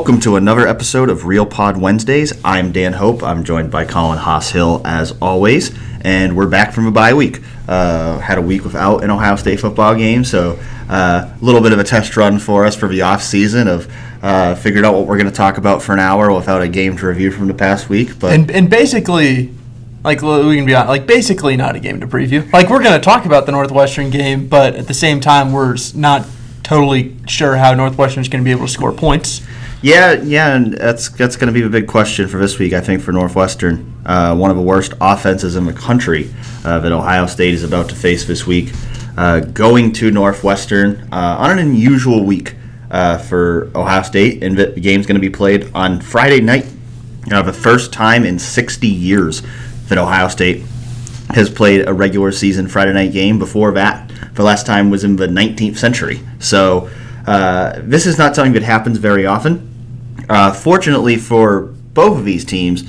Welcome to another episode of Real Pod Wednesdays. I'm Dan Hope. I'm joined by Colin Hass-Hill as always, and we're back from a bye week. Uh, had a week without an Ohio State football game, so uh, a little bit of a test run for us for the off season of uh, figured out what we're going to talk about for an hour without a game to review from the past week. But and, and basically, like we can be on, like basically not a game to preview. Like we're going to talk about the Northwestern game, but at the same time, we're not totally sure how Northwestern is going to be able to score points. Yeah, yeah, and that's that's going to be a big question for this week. I think for Northwestern, uh, one of the worst offenses in the country uh, that Ohio State is about to face this week, uh, going to Northwestern uh, on an unusual week uh, for Ohio State, and the game's going to be played on Friday night. Uh, the first time in 60 years that Ohio State has played a regular season Friday night game. Before that, the last time was in the 19th century. So. this is not something that happens very often. Uh, fortunately for both of these teams,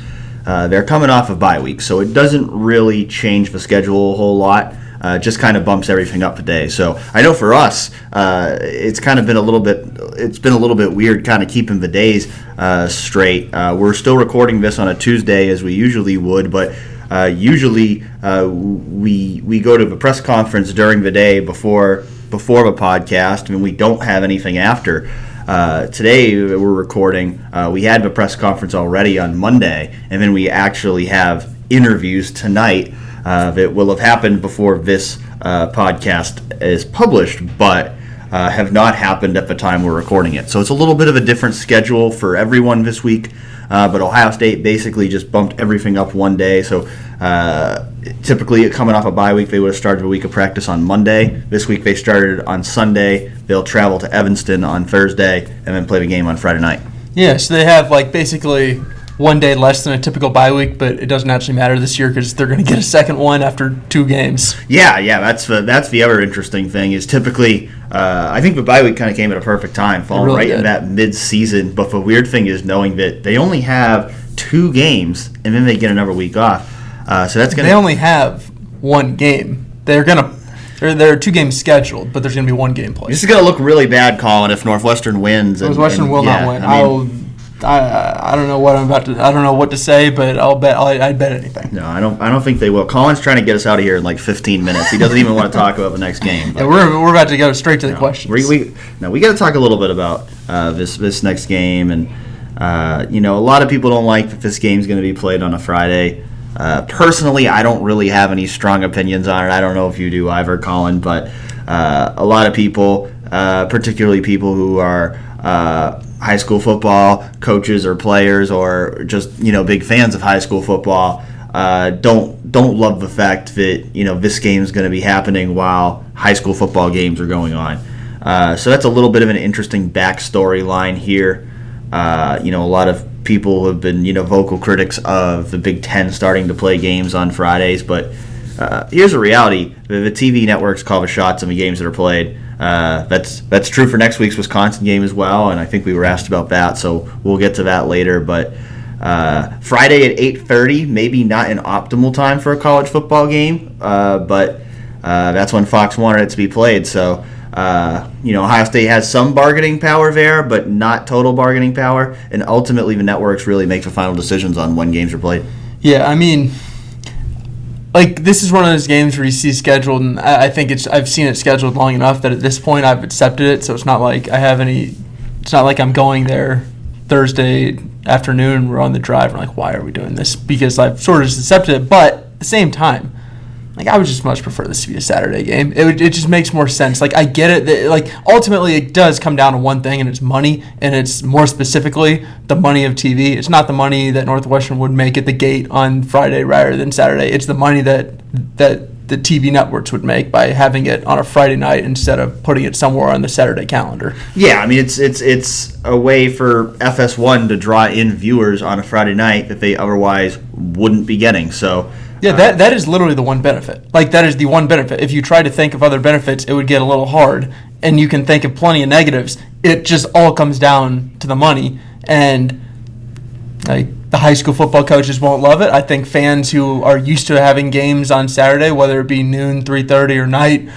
uh, they're coming off of bye week, so it doesn't really change the schedule a whole lot. Uh, just kind of bumps everything up a day. So I know for us, uh, it's kind of been a little bit. It's been a little bit weird, kind of keeping the days uh, straight. Uh, we're still recording this on a Tuesday as we usually would, but uh, usually uh, we we go to the press conference during the day before before the podcast, and we don't have anything after. Uh, today we're recording. Uh, we had the press conference already on Monday, and then we actually have interviews tonight uh, that will have happened before this uh, podcast is published, but uh, have not happened at the time we're recording it. So it's a little bit of a different schedule for everyone this week. Uh, but Ohio State basically just bumped everything up one day. So uh, typically, coming off a bye week, they would have started a week of practice on Monday. This week, they started on Sunday. They'll travel to Evanston on Thursday and then play the game on Friday night. Yeah, so they have like basically one day less than a typical bye week, but it doesn't actually matter this year because they're going to get a second one after two games. Yeah, yeah, that's the that's the other interesting thing is typically uh, I think the bye week kind of came at a perfect time, falling really right did. in that mid season. But the weird thing is knowing that they only have two games and then they get another week off. Uh, so that's going. To. They only have one game. They're going to there, are two games scheduled, but there's going to be one game played. This is going to look really bad, Colin, if Northwestern wins. Northwestern and, will yeah, not win. I mean, I, I I don't know what I'm about to I don't know what to say, but I'll bet I'll, I'd bet anything. No, I don't I don't think they will. Colin's trying to get us out of here in like 15 minutes. He doesn't even want to talk about the next game. Yeah, we're, we're about to go straight to the no, questions. We, we no, we got to talk a little bit about uh, this this next game, and uh, you know, a lot of people don't like that this game's going to be played on a Friday. Uh, personally, I don't really have any strong opinions on it. I don't know if you do either, Colin, but uh, a lot of people, uh, particularly people who are uh, high school football coaches or players or just you know big fans of high school football, uh, don't don't love the fact that you know this game is going to be happening while high school football games are going on. Uh, so that's a little bit of an interesting backstory line here. you know, a lot of people have been you know vocal critics of the Big Ten starting to play games on Fridays, but uh, here's a reality: the, the, TV networks call the shots on the games that are played. Uh, that's that's true for next week's Wisconsin game as well, and I think we were asked about that, so we'll get to that later. But uh, Friday at 8:30, maybe not an optimal time for a college football game, uh, but uh, that's when Fox wanted it to be played. So uh, you know, Ohio State has some bargaining power there, but not total bargaining power. And ultimately, the networks really make the final decisions on when games are played. Yeah, I mean, like this is one of those games where you see scheduled, and I, I think it's I've seen it scheduled long enough that at this point I've accepted it. So it's not like I have any. It's not like I'm going there Thursday afternoon. We're on the drive. and like, why are we doing this? Because I've sort of accepted it. But at the same time like I would just much prefer this to be a Saturday game. It would, it just makes more sense. Like I get it. That, like ultimately, it does come down to one thing, and it's money, and it's more specifically the money of TV. It's not the money that Northwestern would make at the gate on Friday rather than Saturday. It's the money that that the TV networks would make by having it on a Friday night instead of putting it somewhere on the Saturday calendar. Yeah, I mean it's it's it's a way for FS1 to draw in viewers on a Friday night that they otherwise wouldn't be getting. So yeah, that that is literally the one benefit. Like that is the one benefit. If you try to think of other benefits, it would get a little hard, and you can think of plenty of negatives. It just all comes down to the money, and like the high school football coaches won't love it. I think fans who are used to having games on Saturday, whether it be noon, three thirty, or night,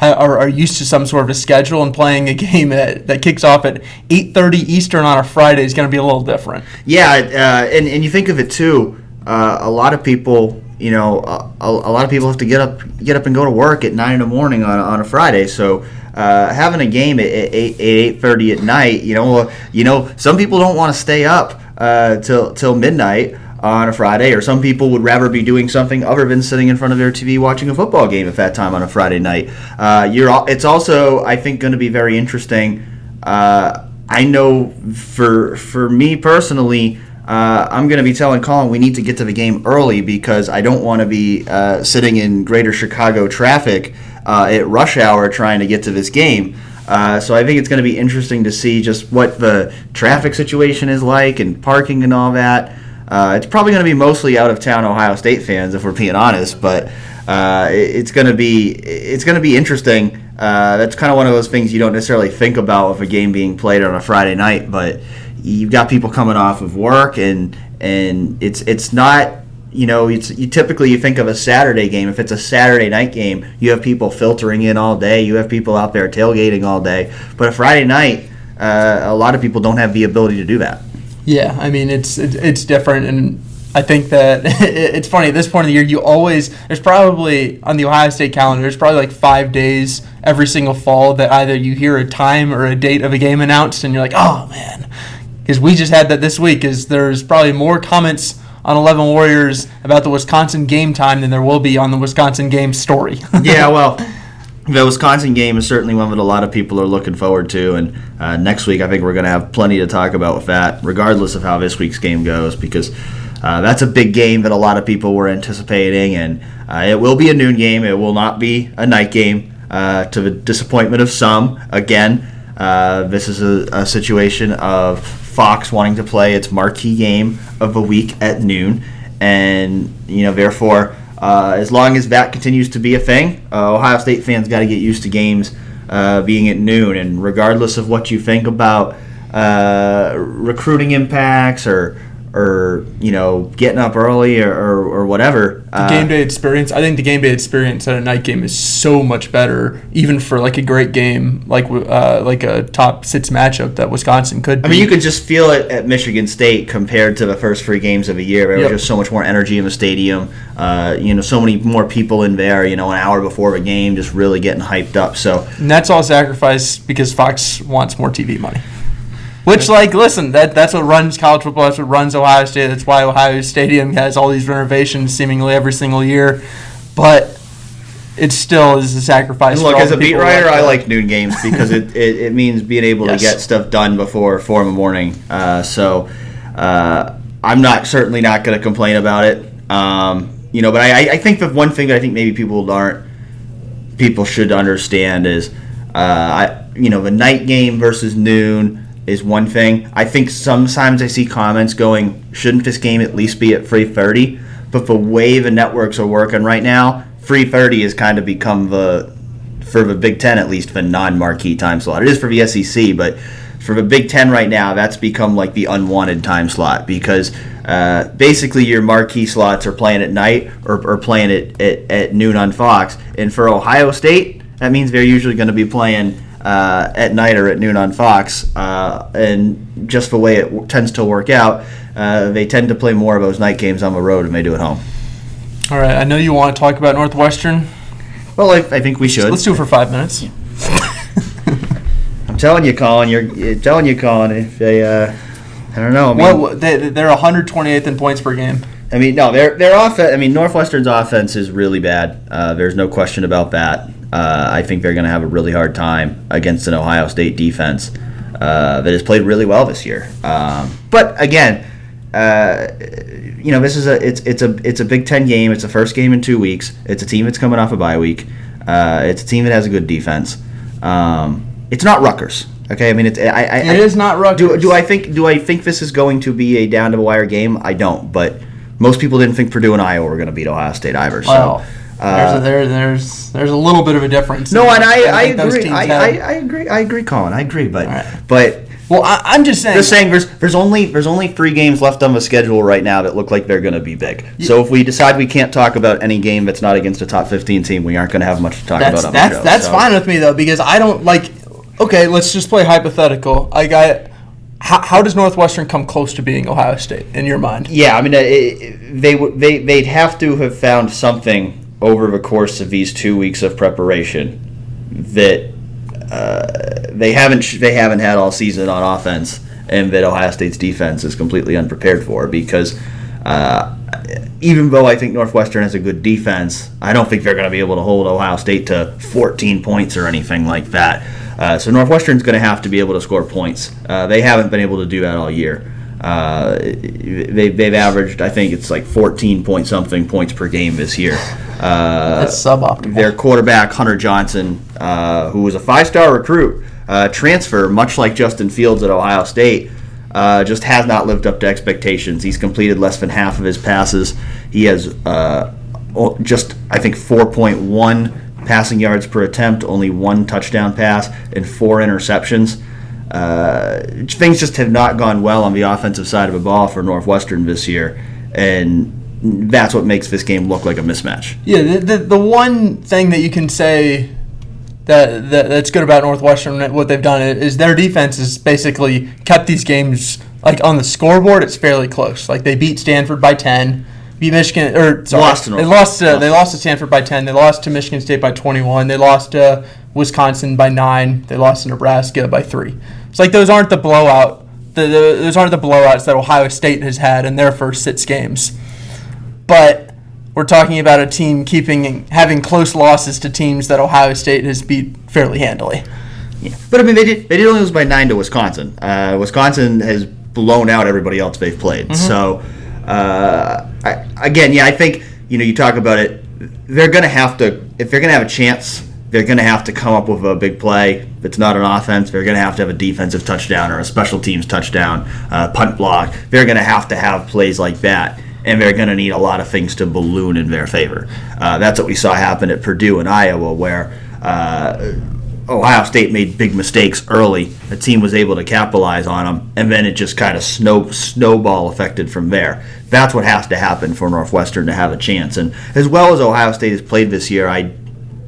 are, are used to some sort of a schedule and playing a game that, that kicks off at 8.30 Eastern on a Friday is going to be a little different. Yeah, uh, and and you think of it too. Uh, a lot of people, you know, a, a lot of people have to get up, get up and go to work at nine in the morning on, on a Friday. So uh, having a game at eight eight thirty at night, you know, you know, some people don't want to stay up uh, till till midnight on a Friday, or some people would rather be doing something other than sitting in front of their TV watching a football game at that time on a Friday night. Uh, you're, it's also, I think, going to be very interesting. Uh, I know for for me personally, uh, I'm going to be telling Colin we need to get to the game early because I don't want to be uh, sitting in Greater Chicago traffic uh, at rush hour trying to get to this game. Uh, so I think it's going to be interesting to see just what the traffic situation is like and parking and all that. Uh, it's probably going to be mostly out of town Ohio State fans if we're being honest, but uh, it- it's going to be it's going to be interesting. That's kind of one of those things you don't necessarily think about with a game being played on a Friday night, but you've got people coming off of work and and it's it's not you know it's you typically you think of a Saturday game if it's a Saturday night game you have people filtering in all day you have people out there tailgating all day but a Friday night uh, a lot of people don't have the ability to do that Yeah, I mean it's it's, different, and I think that it's funny at this point of the year. You always there's probably on the Ohio State calendar. There's probably like five days every single fall that either you hear a time or a date of a game announced, and you're like, oh man, because we just had that this week. Is there's probably more comments on Eleven Warriors about the Wisconsin game time than there will be on the Wisconsin game story. yeah, well, the Wisconsin game is certainly one that a lot of people are looking forward to, and uh, next week I think we're going to have plenty to talk about with that, regardless of how this week's game goes, because uh, that's a big game that a lot of people were anticipating, and uh, it will be a noon game. It will not be a night game, uh, to the disappointment of some. Again, uh, this is a, a situation of Fox wanting to play its marquee game of the week at noon, and you know therefore. Uh, as long as that continues to be a thing, uh, Ohio State fans got to get used to games uh, being at noon. And regardless of what you think about uh, recruiting impacts or or you know getting up early or, or, or whatever, the game day experience. I think the game day experience at a night game is so much better, even for like a great game, like uh, like a top six matchup that Wisconsin could. I mean, you could just feel it at Michigan State compared to the first three games of the year. There Yep. was just so much more energy in the stadium. Uh, you know, so many more people in there. You know, an hour before the game, just really getting hyped up. So and that's all sacrificed because Fox wants more TV money. Which, like, listen, that that's what runs college football. That's what runs Ohio State. That's why Ohio Stadium has all these renovations seemingly every single year. But it still is a sacrifice. And look, as a beat writer, that- I like noon games because it, it, it means being able Yes. to get stuff done before four in the morning. Uh, so uh, I'm not certainly not going to complain about it. Um, you know, but I, I think the one thing that I think maybe people aren't people should understand is, uh, I you know, the night game versus noon is one thing. I think sometimes I see comments going, shouldn't this game at least be at 3:30? But the way the networks are working right now, 3:30 has kind of become the for the Big Ten at least the non-marquee time slot. It is for the SEC, but for the Big Ten right now, that's become like the unwanted time slot because uh, basically your marquee slots are playing at night or, or playing at, at, at noon on Fox. And for Ohio State, that means they're usually going to be playing uh, at night or at noon on Fox. Uh, and just the way it w- tends to work out, uh, they tend to play more of those night games on the road than they do at home. All right, I know you want to talk about Northwestern. Well, I, I think we should. Let's do it for five minutes. I'm telling you, Colin. You're, you're telling you, Colin. If they, uh, I don't know. I mean, What they, they're 128th in points per game. I mean, no, their their offense. I mean, Northwestern's offense is really bad. Uh, there's no question about that. Uh, I think they're going to have a really hard time against an Ohio State defense uh, that has played really well this year. Um, but again, uh, you know, this is a it's it's a it's a Big Ten game. It's the first game in two weeks. It's a team that's coming off a bye week. Uh, it's a team that has a good defense. Um, it's not Rutgers. Okay, I mean, it's I, I, It is not Rutgers. do, do I think do I think this is going to be a down to the wire game? I don't, but most people didn't think Purdue and Iowa were going to beat Ohio State either. So, uh, there's, a, there, there's there's a little bit of a difference. no, and I, I those agree. I. I, I agree. I agree, Colin. I agree. But right. but Well, I, I'm just saying. Just saying, there's there's only there's only three games left on the schedule right now that look like they're going to be big. So if we decide we can't talk about any game that's not against a top 15 team, we aren't going to have much to talk That's about on that's show. that's so. fine with me though because I don't like. Okay, let's just play hypothetical. I I, how, how does Northwestern come close to being Ohio State in your mind? Yeah, I mean, it, it- they they they'd have to have found something over the course of these two weeks of preparation that uh, they haven't they haven't had all season on offense, and that Ohio State's defense is completely unprepared for because. Uh, even though I think Northwestern has a good defense, I don't think they're going to be able to hold Ohio State to 14 points or anything like that. Uh, so Northwestern's going to have to be able to score points. Uh, they haven't been able to do that all year. Uh, they, they've averaged, I think it's like 14 point something points per game this year. Uh, That's suboptimal. their quarterback Hunter Johnson, uh, who was a five-star recruit, uh, transfer, much like Justin Fields at Ohio State, uh, just has not lived up to expectations. He's completed less than half of his passes. He has uh, just, I think, 4.1 passing yards per attempt, only one touchdown pass, and four interceptions. Uh, things just have not gone well on the offensive side of the ball for Northwestern this year, and that's what makes this game look like a mismatch. Yeah, the, the, the one thing that you can say that, that that's good about Northwestern, what they've done is their defense has basically kept these games like on the scoreboard. It's fairly close. Like they beat Stanford by ten, beat Michigan or sorry, Lost they lost to they lost to Stanford by ten. They lost to Michigan State by twenty one. They lost to Wisconsin by nine. They lost to Nebraska by three. It's like those aren't the blowout. The, the, those aren't the blowouts that Ohio State has had in their first six games but we're talking about a team keeping having close losses to teams that Ohio State has beat fairly handily. Yeah. But I mean, they did they did only lose by nine to Wisconsin. Uh, Wisconsin has blown out everybody else they've played. So uh, I, again, yeah, I think you know you talk about it. They're going to have to if they're going to have a chance. They're going to have to come up with a big play. It's not an offense, they're going to have to have a defensive touchdown or a special teams touchdown, uh, punt block. They're going to have to have plays like that, and they're going to need a lot of things to balloon in their favor. Uh, that's what we saw happen at Purdue and Iowa, where uh, Ohio State made big mistakes early. The team was able to capitalize on them, and then it just kind of snow snowball affected from there. That's what has to happen for Northwestern to have a chance. And as well as Ohio State has played this year, I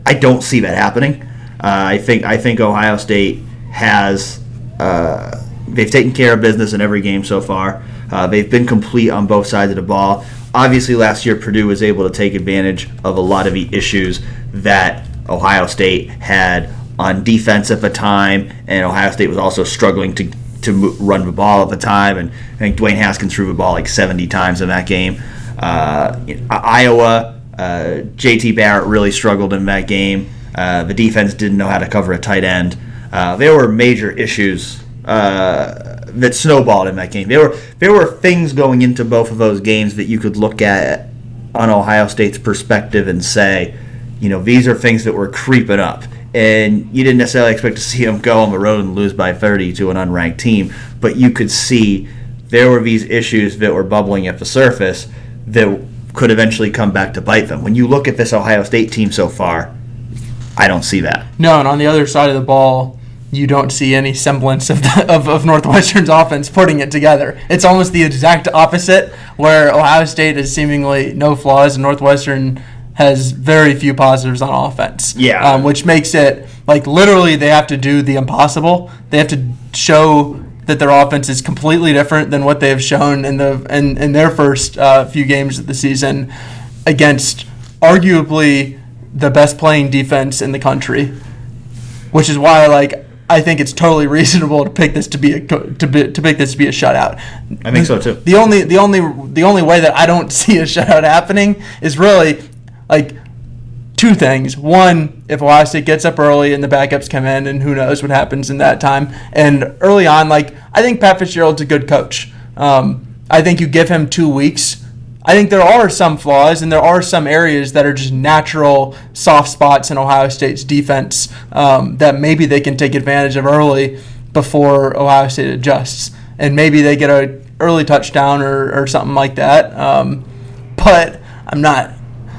I don't see that happening. Uh, I think I think Ohio State has uh, they've taken care of business in every game so far. Uh, they've been complete on both sides of the ball. Obviously, last year Purdue was able to take advantage of a lot of the issues that Ohio State had on defense at the time, and Ohio State was also struggling to to run the ball at the time. And I think Dwayne Haskins threw the ball like 70 times in that game. Uh, Iowa, uh, JT Barrett really struggled in that game. Uh, the defense didn't know how to cover a tight end. Uh, there were major issues uh, that snowballed in that game. There were there were things going into both of those games that you could look at on Ohio State's perspective and say, you know, these are things that were creeping up. And you didn't necessarily expect to see them go on the road and lose by 30 to an unranked team, but you could see there were these issues that were bubbling at the surface that could eventually come back to bite them. When you look at this Ohio State team so far, I don't see that. No, and on the other side of the ball, you don't see any semblance of, the, of, of Northwestern's offense putting it together. It's almost the exact opposite, where Ohio State has seemingly no flaws and Northwestern has very few positives on offense. Yeah. Um, which makes it like literally they have to do the impossible. They have to show that their offense is completely different than what they have shown in the in, in their first uh, few games of the season against arguably the best playing defense in the country which is why like I think it's totally reasonable to pick this to be a to be, to pick this to be a shutout. I think so, too. The only the only the only way that I don't see a shutout happening is really like two things. One, if Ohio State gets up early and the backups come in, and who knows what happens in that time. And early on, like I think Pat Fitzgerald's a good coach. Um, I think you give him two weeks. I think there are some flaws and there are some areas that are just natural soft spots in Ohio State's defense um, that maybe they can take advantage of early before Ohio State adjusts. And maybe they get a early touchdown or, or something like that. Um, but I'm not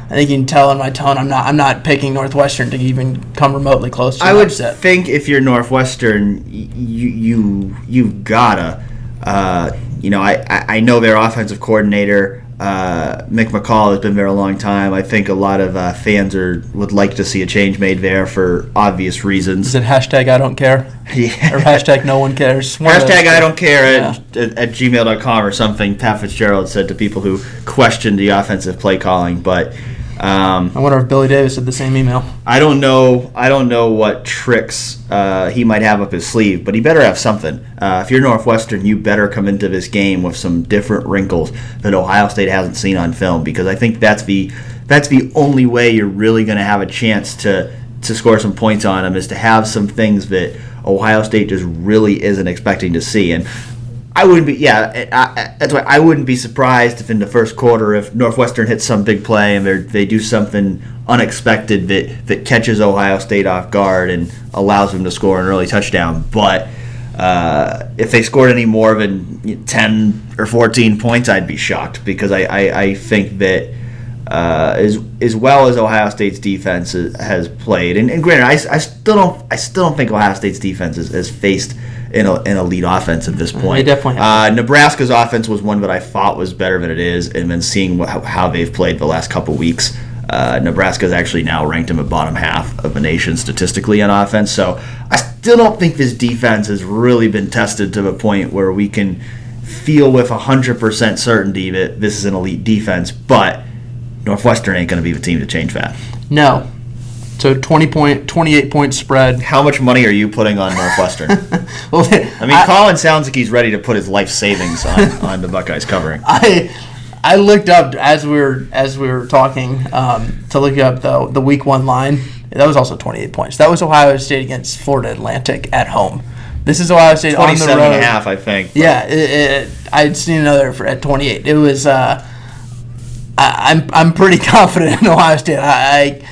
I think you can tell in my tone I'm not I'm not picking Northwestern to even come remotely close to I would upset. think if you're Northwestern, you you you've gotta. Uh, you know, I, I know their offensive coordinator. Uh, Mick McCall has been there a long time. I think a lot of uh, fans are would like to see a change made there for obvious reasons. Is it hashtag I don't care Yeah. or hashtag no one cares? One Hashtag I don't care at, at, at gmail.com or something. Pat Fitzgerald said to people who questioned the offensive play calling, but um, I wonder if Billy Davis had the same email. I don't know. I don't know what tricks uh, he might have up his sleeve, but he better have something. Uh, if you're Northwestern, you better come into this game with some different wrinkles that Ohio State hasn't seen on film, because I think that's the that's the only way you're really going to have a chance to to score some points on them is to have some things that Ohio State just really isn't expecting to see. And I wouldn't be, yeah, I, I, that's why I wouldn't be surprised if in the first quarter, if Northwestern hits some big play and they do something unexpected that, that catches Ohio State off guard and allows them to score an early touchdown. But uh, if they scored any more than 10 or 14 points, I'd be shocked because I, I, I think that uh, as as well as Ohio State's defense has- has played, and, and granted, I, I still don't I still don't think Ohio State's defense has, has faced an, an elite offense at this point. definitely Uh, Nebraska's offense was one that I thought was better than it is, and then seeing wh- how, how they've played the last couple weeks. Uh, Nebraska's actually now ranked in the bottom half of the nation statistically on offense. So I still don't think this defense has really been tested to the point where we can feel with 100% certainty that this is an elite defense. But Northwestern ain't going to be the team to change that. No. So 20 point, 28 point spread. How much money are you putting on Northwestern? Well, I mean, Colin sounds like he's ready to put his life savings on, on the Buckeyes covering. I I looked up as we were as we were talking um, to look up the the week one line. That was also 28 points. That was Ohio State against Florida Atlantic at home. This is Ohio State on the 27 road. and a half, I think. Yeah, it, it, I'd seen another for, at 28. It was. Uh, I, I'm I'm pretty confident in Ohio State. I, I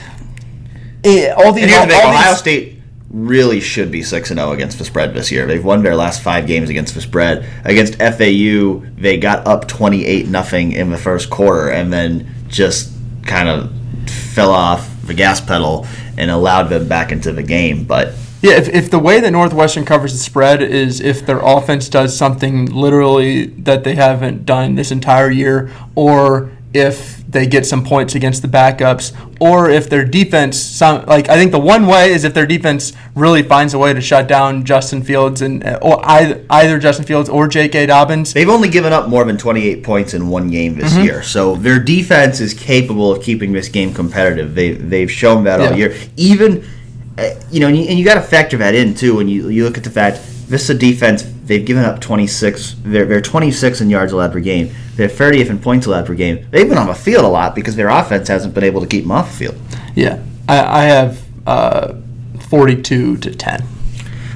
it, all these And here's the thing, all Ohio these- State really should be 6 and 0 against the spread this year. They've won their last 5 games against the spread. Against FAU, they got up 28 nothing in the first quarter and then just kind of fell off the gas pedal and allowed them back into the game, but Yeah, if, if the way that Northwestern covers the spread is if their offense does something literally that they haven't done this entire year, or if they get some points against the backups, or if their defense, some like I think the one way is if their defense really finds a way to shut down Justin Fields and or either, either Justin Fields or J.K. Dobbins. They've only given up more than 28 points in one game this Mm-hmm. year, so their defense is capable of keeping this game competitive. They they've shown that all year. Even uh, you know, and you, and you got to factor that in too when you you look at the fact this is a defense. They've given up 26. They're, they're 26 in yards allowed per game. They're 30th in points allowed per game. They've been on the field a lot because their offense hasn't been able to keep them off the field. Yeah, I, I have uh, forty-two to ten.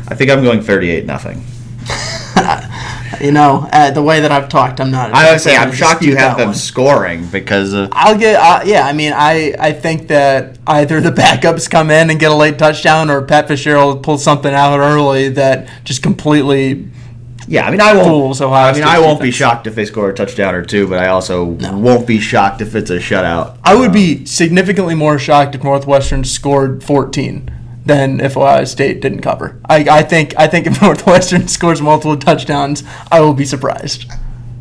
I think I'm going 38 nothing. You know, uh, the way that I've talked, I'm not. I would say I'm shocked you have them one. scoring because of I'll get. Uh, yeah, I mean, I I think that either the backups come in and get a late touchdown, or Pat Fitzgerald pulls something out early that just completely. Yeah, I mean, I won't. Fools Ohio I mean, I won't be shocked if they score a touchdown or two, but I also won't be shocked if it's a shutout. I would be significantly more shocked if Northwestern scored 14 than if Ohio State didn't cover. I, I think I think if Northwestern scores multiple touchdowns, I will be surprised.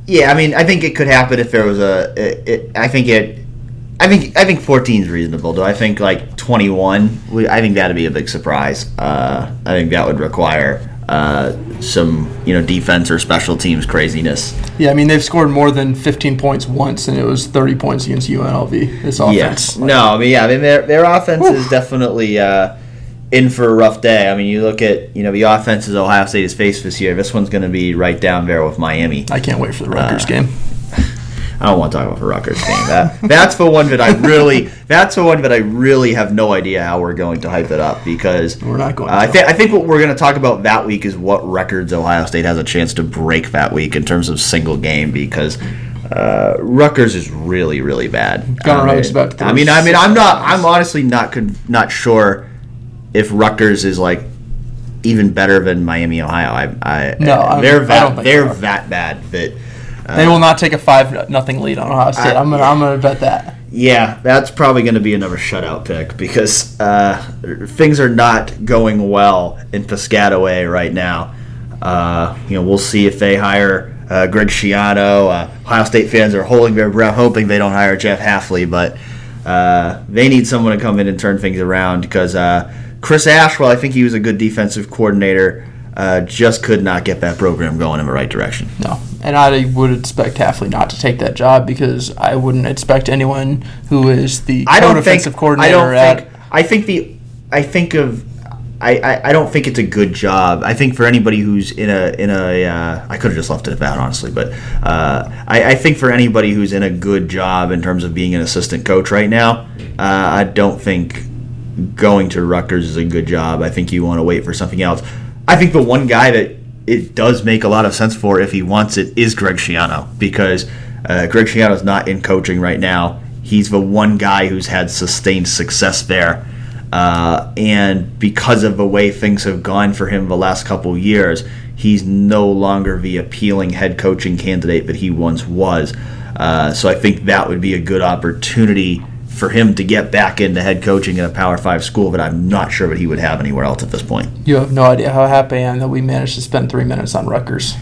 Yeah, I mean, I think it could happen if there was a. It, it, I think it. I think I think 14 is reasonable. Do I think like 21? we- I think that'd be a big surprise. Uh, I think that would require uh, some you know defense or special teams craziness. Yeah, I mean they've scored more than 15 points once, and it was 30 points against UNLV. This offense. Yes. No, I mean, yeah, I mean, their, their offense is definitely uh, in for a rough day. I mean, you look at, you know, the offenses Ohio State has faced this year. This one's going to be right down there with Miami. I can't wait for the Rutgers Uh, game. I don't want to talk about the Rutgers game. That that's the one that I really that's the one that I really have no idea how we're going to hype it up because We're not going Uh, I think I think what we're going to talk about that week is what records Ohio State has a chance to break that week in terms of single game because. Uh, Rutgers is really, really bad. Gunnar mean, about I mean, I mean, I'm not. I'm honestly not con- not sure if Rutgers is like even better than Miami, Ohio. I, I No, I- they're I that don't think they're they are. that bad that They will not take a five nothing lead on Ohio State. I- I'm gonna I'm gonna bet that. Yeah, that's probably going to be another shutout pick because uh, things are not going well in Piscataway right now. Uh, you know, we'll see if they hire uh, Greg Schiano. Uh, Ohio State fans are holding their breath, hoping they don't hire Jeff Hafley, but uh, they need someone to come in and turn things around because Chris Ashwell, I think he was a good defensive coordinator, uh, just could not get that program going in the right direction. No, and I would expect Hafley not to take that job because I wouldn't expect anyone who is the I don't co-defensive think. I don't at think. I think the. I think of. I, I, I don't think it's a good job. I think for anybody who's in a in a uh, I could have just left it at that honestly, but uh, I, I think for anybody who's in a good job in terms of being an assistant coach right now, uh, I don't think going to Rutgers is a good job. I think you want to wait for something else. I think the one guy that it does make a lot of sense for if he wants it is Greg Schiano because uh, Greg Schiano is not in coaching right now. He's the one guy who's had sustained success there. Uh, and because of the way things have gone for him the last couple years, he's no longer the appealing head coaching candidate that he once was. Uh, so I think that would be a good opportunity for him to get back into head coaching at a Power Five school that I'm not sure that he would have anywhere else at this point. You have no idea how happy I am that we managed to spend three minutes on Rutgers.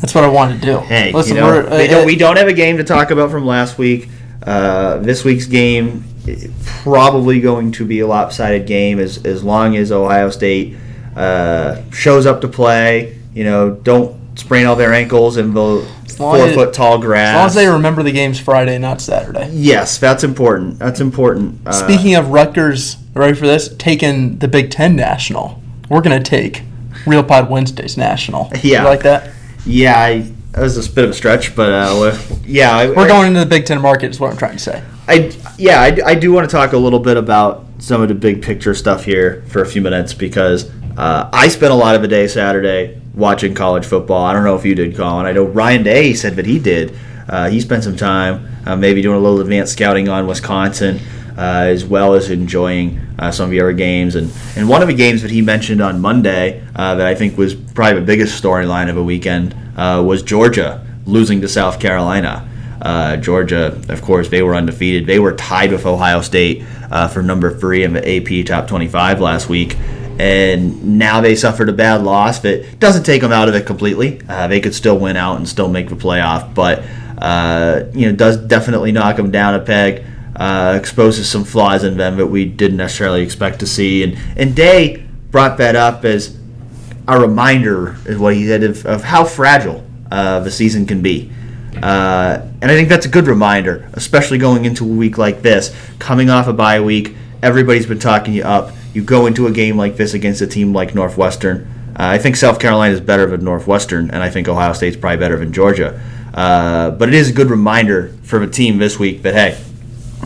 That's what I wanted to do. Hey, Listen, you know, uh, don't, we don't have a game to talk about from last week. Uh, this week's game eh, probably going to be a lopsided game as as long as Ohio State uh, shows up to play. You know, don't sprain all their ankles and long four as- foot tall grass. as long as they remember the game's Friday, not Saturday. yes, that's important. That's important. Uh, Speaking of Rutgers, ready for this? Taking the Big Ten national. We're gonna take Real Pod Wednesdays national. Yeah. You like that? yeah, I, that was a bit of a stretch, but uh, yeah, I, We're going into the Big Ten market. Is what I'm trying to say. I yeah, I, I do want to talk a little bit about some of the big picture stuff here for a few minutes because uh, I spent a lot of the day Saturday watching college football. I don't know if you did, Colin. I know Ryan Day said that he did. Uh, he spent some time uh, maybe doing a little advanced scouting on Wisconsin. Uh, as well as enjoying uh, some of the other games, and and one of the games that he mentioned on Monday uh, that I think was probably the biggest storyline of a weekend uh, was Georgia losing to South Carolina. Georgia, of course, they were undefeated. They were tied with Ohio State for number three in the AP Top 25 last week. And now they suffered a bad loss that doesn't take them out of it completely. Uh, they could still win out and still make the playoff, but uh, you know does definitely knock them down a peg. Uh, exposes some flaws in them that we didn't necessarily expect to see. And and Day brought that up as a reminder, is what he said, of, of how fragile uh, the season can be. Uh, and I think that's a good reminder, especially going into a week like this, coming off a bye week. Everybody's been talking you up. You go into a game like this against a team like Northwestern. Uh, I think South Carolina is better than Northwestern, and I think Ohio State's probably better than Georgia. Uh, but it is a good reminder for the team this week that hey,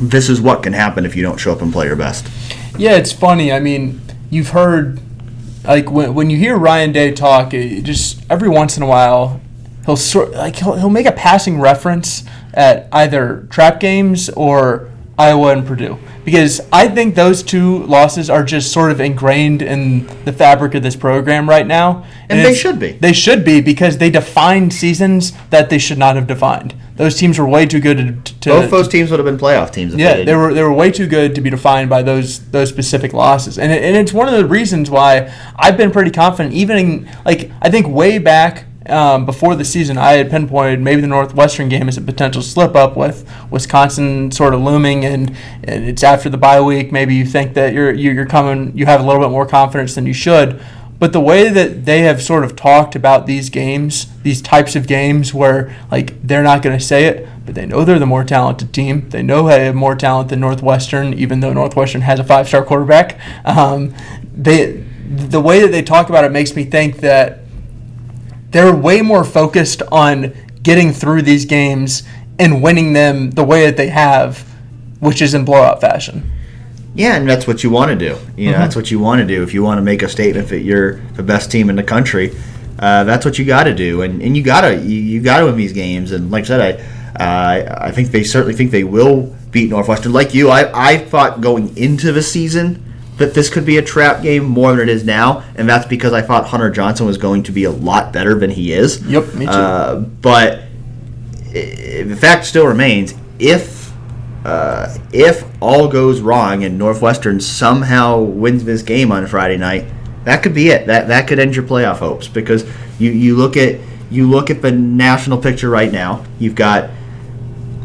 this is what can happen if you don't show up and play your best. Yeah, it's funny. I mean, you've heard like when, when you hear Ryan Day talk, just every once in a while he'll sort like he'll, he'll make a passing reference at either trap games or Iowa and Purdue because I think those two losses are just sort of ingrained in the fabric of this program right now, And they should be. They should be because they defined seasons that they should not have defined. Those teams were way too good to, to Both those teams would have been playoff teams. If yeah, they they were they were way too good to be defined by those those specific losses, and it, and it's one of the reasons why I've been pretty confident. Even in, like I think way back um, before the season, I had pinpointed maybe the Northwestern game as a potential slip up with Wisconsin sort of looming, and, it's after the bye week. Maybe you think that you're you're coming, you have a little bit more confidence than you should. But the way that they have sort of talked about these games, these types of games where like they're not going to say it, but they know they're the more talented team. They know they have more talent than Northwestern, even though Northwestern has a five-star quarterback. Um, they, the way that they talk about it makes me think that they're way more focused on getting through these games and winning them the way that they have, which is in blowout fashion. Yeah, and that's what you want to do. You know, that's what you want to do. If you want to make a statement that you're the best team in the country, uh, that's what you got to do. And and you gotta you, you got to win these games. And like I said, I uh, I think they certainly think they will beat Northwestern. Like you, I I thought going into the season that this could be a trap game more than it is now, and that's because I thought Hunter Johnson was going to be a lot better than he is. Yep, me too. Uh, but the fact still remains if uh, if all goes wrong and Northwestern somehow wins this game on Friday night, that could be it. That that could end your playoff hopes because you, you look at you look at the national picture right now. You've got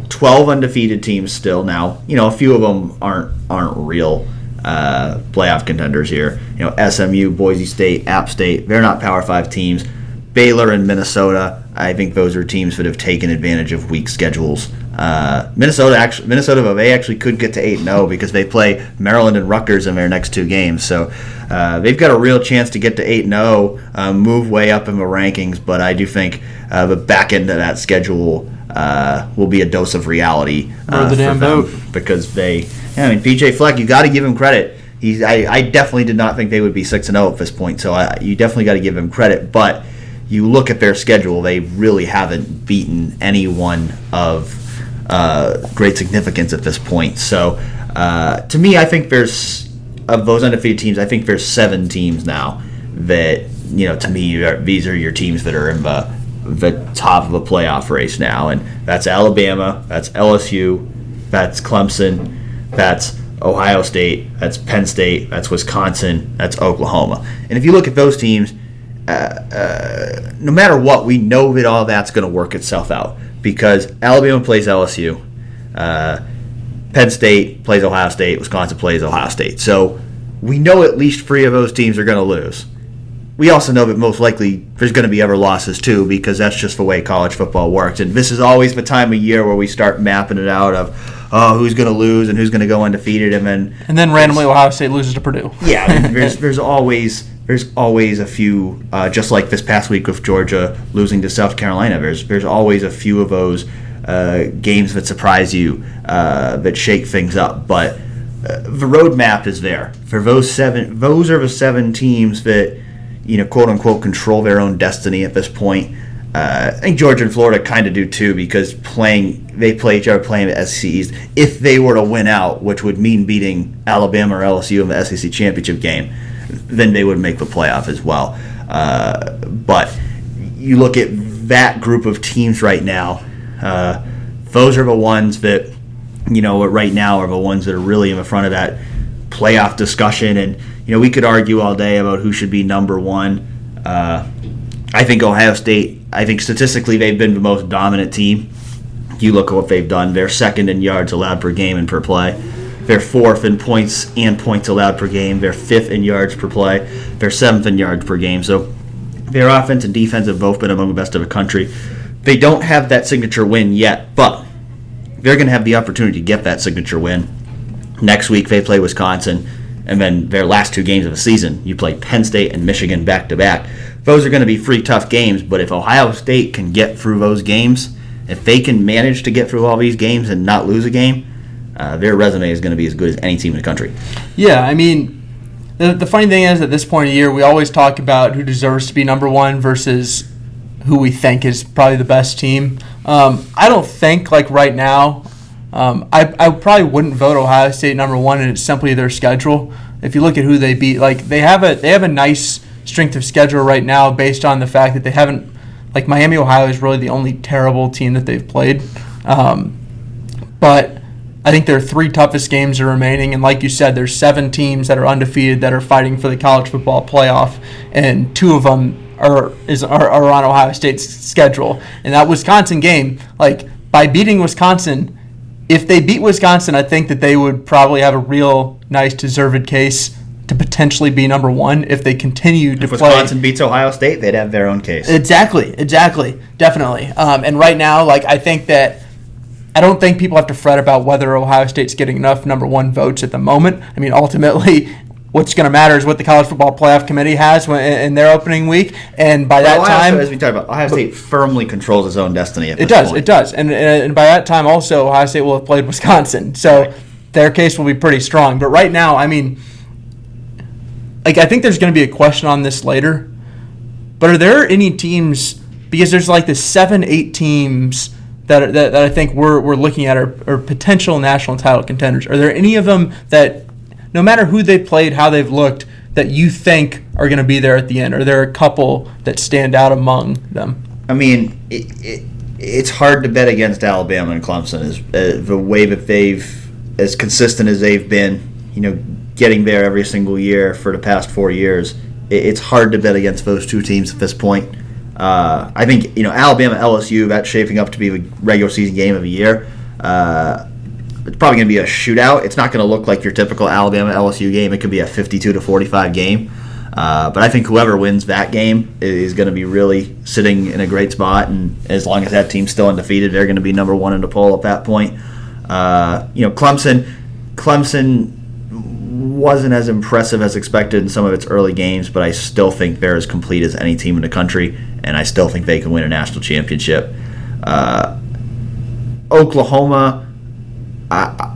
12 undefeated teams still now. You know, a few of them aren't aren't real uh, playoff contenders here. You know, SMU, Boise State, App State, they're not Power 5 teams. Baylor and Minnesota, I think those are teams that have taken advantage of weak schedules. Uh, Minnesota actually, Minnesota, they actually could get to eight zero because they play Maryland and Rutgers in their next two games. So uh, they've got a real chance to get to eight zero, uh, move way up in the rankings. But I do think uh, the back end of that schedule uh, will be a dose of reality uh, the damn boat. because they. I mean, PJ Fleck, you got to give him credit. He's, I, I definitely did not think they would be six and zero at this point. So I, you definitely got to give him credit. But you look at their schedule; they really haven't beaten anyone of uh, great significance at this point. So uh, to me, I think there's of those undefeated teams. I think there's seven teams now that you know. To me, are, these are your teams that are in the the top of a playoff race now, and that's Alabama, that's LSU, that's Clemson, that's Ohio State, that's Penn State, that's Wisconsin, that's Oklahoma. And if you look at those teams, uh, uh, no matter what, we know that all that's going to work itself out because Alabama plays LSU, uh, Penn State plays Ohio State, Wisconsin plays Ohio State. So we know at least three of those teams are going to lose. We also know that most likely there's going to be other losses too because that's just the way college football works. And this is always the time of year where we start mapping it out of oh who's going to lose and who's going to go undefeated, and then And then randomly Ohio State loses to Purdue. yeah, I mean, there's there's always there's always a few uh, just like this past week with Georgia losing to South Carolina. There's there's always a few of those uh, games that surprise you uh, that shake things up, but uh, the roadmap is there for those seven. Those are the seven teams that you know quote unquote control their own destiny at this point. Uh, I think Georgia and Florida kind of do too because playing they play each other playing the SEC East. If they were to win out, which would mean beating Alabama or LSU in the SEC championship game, then they would make the playoff as well. Uh, but you look at that group of teams right now; uh, those are the ones that you know right now are the ones that are really in the front of that playoff discussion. And you know we could argue all day about who should be number one. Uh, I think Ohio State. I think statistically they've been the most dominant team. You look at what they've done. They're second in yards allowed per game and per play. They're fourth in points and points allowed per game. They're fifth in yards per play. They're seventh in yards per game. So their offense and defense have both been among the best of the country. They don't have that signature win yet, but they're going to have the opportunity to get that signature win. Next week they play Wisconsin, and then their last two games of the season, you play Penn State and Michigan back to back. Those are going to be free tough games, but if Ohio State can get through those games, if they can manage to get through all these games and not lose a game, uh, their resume is going to be as good as any team in the country. Yeah, I mean, the, the funny thing is, at this point of year, we always talk about who deserves to be number one versus who we think is probably the best team. Um, I don't think, like right now, um, I, I probably wouldn't vote Ohio State number one, and it's simply their schedule. If you look at who they beat, like they have a they have a nice strength of schedule right now based on the fact that they haven't like Miami Ohio is really the only terrible team that they've played. Um, but I think their three toughest games are remaining, and like you said, there's seven teams that are undefeated that are fighting for the college football playoff, and two of them are is are, are on Ohio State's schedule. And that Wisconsin game, like by beating Wisconsin, if they beat Wisconsin, I think that they would probably have a real nice deserved case to potentially be number one if they continue to If play. Wisconsin beats Ohio State, they'd have their own case. Exactly, exactly, definitely. Um, and right now, like I think that I don't think people have to fret about whether Ohio State's getting enough number one votes at the moment. I mean, ultimately, what's going to matter is what the college football playoff committee has when, in their opening week, and by that time, State, as we talked about, Ohio State firmly controls its own destiny. At it does, point. it does, and, and and by that time also Ohio State will have played Wisconsin, so Right. their case will be pretty strong. But right now, I mean, like I think there's going to be a question on this later. But are there any teams because there's like the seven, eight teams that that, that I think we're, we're looking at are, are potential national title contenders. Are there any of them that, no matter who they played, how they've looked, that you think are going to be there at the end? Are there a couple that stand out among them? I mean, it, it, it's hard to bet against Alabama and Clemson. Is uh, the way that they've as consistent as they've been, you know, getting there every single year for the past four years. It, it's hard to bet against those two teams at this point. Uh, I think you know Alabama LSU that's shaping up to be the regular season game of the year. Uh, it's probably going to be a shootout. It's not going to look like your typical Alabama LSU game. It could be a 52 to 45 game. Uh, but I think whoever wins that game is going to be really sitting in a great spot. And as long as that team's still undefeated, they're going to be number one in the poll at that point. Uh, you know, Clemson, Clemson wasn't as impressive as expected in some of its early games, but I still think they're as complete as any team in the country, and I still think they can win a national championship. Uh, Oklahoma I,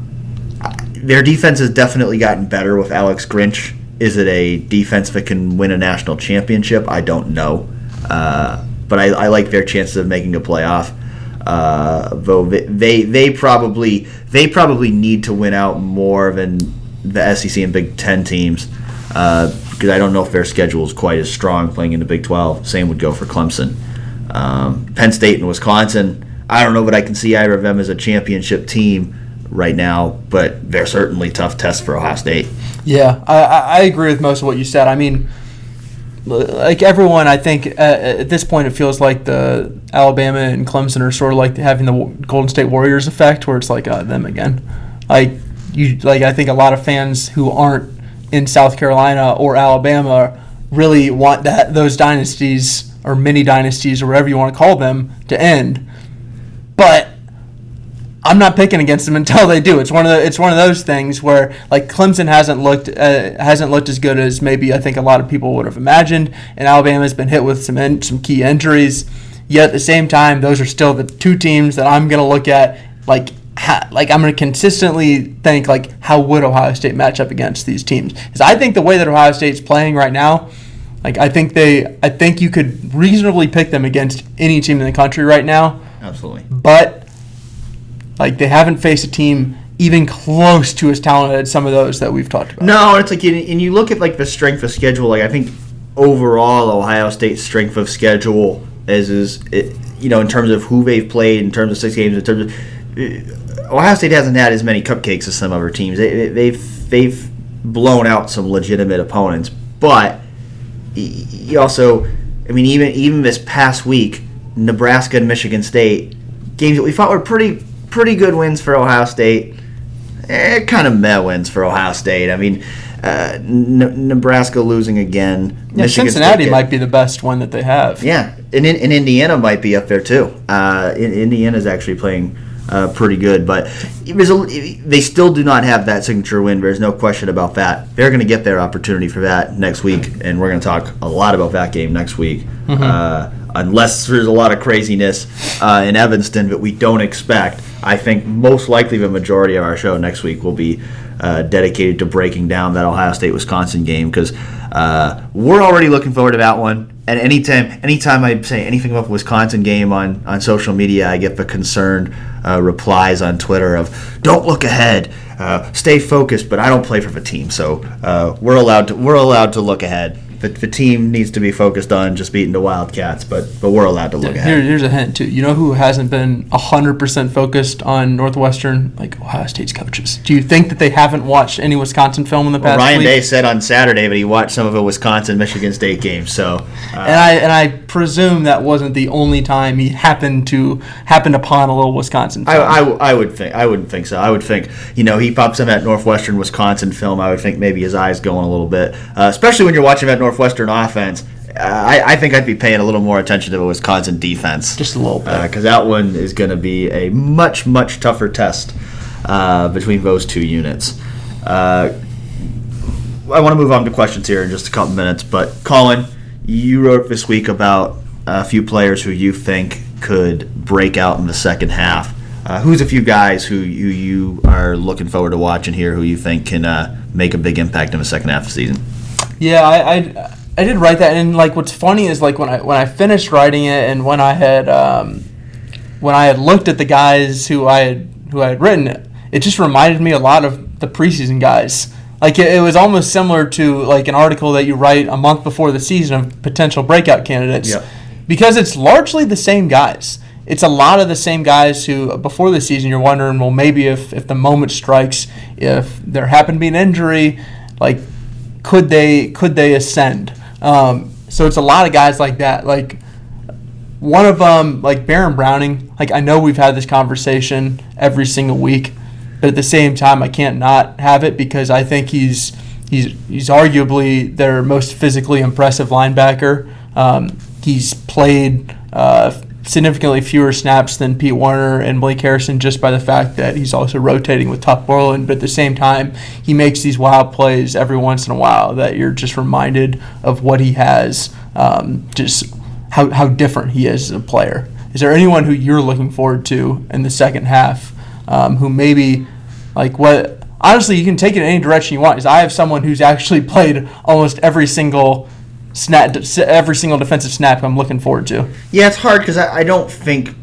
I, their defense has definitely gotten better with Alex Grinch. Is it a defense that can win a national championship? I don't know, uh, but I, I, like their chances of making a playoff. Uh, though they, they, probably they probably need to win out more than the SEC and Big Ten teams because uh, I don't know if their schedule is quite as strong playing in the Big Twelve. Same would go for Clemson, um, Penn State, and Wisconsin. I don't know, but I can see either of them as a championship team right now, but they're certainly tough tests for Ohio State. Yeah, I, I agree with most of what you said. I mean, like everyone, I think uh, at this point it feels like the Alabama and Clemson are sort of like having the Golden State Warriors effect, where it's like uh, them again. Like you, like I think a lot of fans who aren't in South Carolina or Alabama really want that those dynasties or mini dynasties or whatever you want to call them to end. But I'm not picking against them until they do. It's one of the, it's one of those things where like Clemson hasn't looked uh, hasn't looked as good as maybe I think a lot of people would have imagined, and Alabama's been hit with some in, some key injuries. Yet at the same time, those are still the two teams that I'm going to look at like ha, like I'm going to consistently think like how would Ohio State match up against these teams? Because I think the way that Ohio State's playing right now, like I think they I think you could reasonably pick them against any team in the country right now. Absolutely. But like they haven't faced a team even close to as talented as some of those that we've talked about. No, it's like and you look at like the strength of schedule. Like I think overall, Ohio State's strength of schedule is is it, you know in terms of who they've played, in terms of six games, in terms of uh, Ohio State hasn't had as many cupcakes as some other teams. They, they've they've blown out some legitimate opponents, but you also, I mean, even even this past week, Nebraska and Michigan State games that we thought were pretty pretty good wins for Ohio State. Eh, kind of meh wins for Ohio State. I mean, uh, N- Nebraska losing again. Yeah, Michigan Cincinnati might be the best one that they have. Yeah, and, and Indiana might be up there too. Uh, Indiana's actually playing uh, pretty good, but a, they still do not have that signature win. There's no question about that. They're going to get their opportunity for that next week, and we're going to talk a lot about that game next week. Mm-hmm. Uh, unless there's a lot of craziness uh, in Evanston that we don't expect. I think most likely the majority of our show next week will be uh, dedicated to breaking down that Ohio State Wisconsin game because uh, we're already looking forward to that one. And anytime, anytime I say anything about the Wisconsin game on, on social media, I get the concerned uh, replies on Twitter of "Don't look ahead, uh, stay focused." But I don't play for the team, so uh, we're allowed to we're allowed to look ahead the, the team needs to be focused on just beating the Wildcats, but but we're allowed to look yeah, ahead. Here, here's a hint too. You know who hasn't been hundred percent focused on Northwestern, like Ohio State's coaches. Do you think that they haven't watched any Wisconsin film in the past? Well, Ryan week? Day said on Saturday that he watched some of a Wisconsin Michigan State game. So, uh, and I and I presume that wasn't the only time he happened to happened upon a little Wisconsin. Film. I, I, I would think I wouldn't think so. I would think you know he pops in that Northwestern Wisconsin film. I would think maybe his eyes going a little bit, uh, especially when you're watching that Northwestern offense I, I, think I'd be paying a little more attention to the Wisconsin defense. Just a little bit. Because uh, that one is going to be a much, much tougher test uh, between those two units. Uh, I want to move on to questions here in just a couple minutes. But, Colin, you wrote this week about a few players who you think could break out in the second half. Uh, who's a few guys who you, you are looking forward to watching here who you think can uh, make a big impact in the second half of the season? Yeah, I, I I did write that, and like what's funny is like when I when I finished writing it, and when I had um, when I had looked at the guys who I had who I had written, it, it just reminded me a lot of the preseason guys. Like it, it was almost similar to like an article that you write a month before the season of potential breakout candidates, yep. because it's largely the same guys. it's a lot of the same guys who before the season you're wondering, well, maybe if if the moment strikes, if there happened to be an injury, like could they could they ascend? Um, so it's a lot of guys like that. Like one of them, like Baron Browning. Like I know we've had this conversation every single week, but at the same time, I can't not have it because I think he's he's he's arguably their most physically impressive linebacker. Um, he's played. Uh, significantly fewer snaps than Pete Werner and Blake Harrison just by the fact that he's also rotating with Tuf Borland. But at the same time, he makes these wild plays every once in a while that you're just reminded of what he has, um, just how, how different he is as a player. Is there anyone who you're looking forward to in the second half um, who maybe, like, what? Honestly, you can take it in any direction you want. Is I have someone who's actually played almost every single snap, every single defensive snap I'm looking forward to. Yeah, it's hard because I, I don't think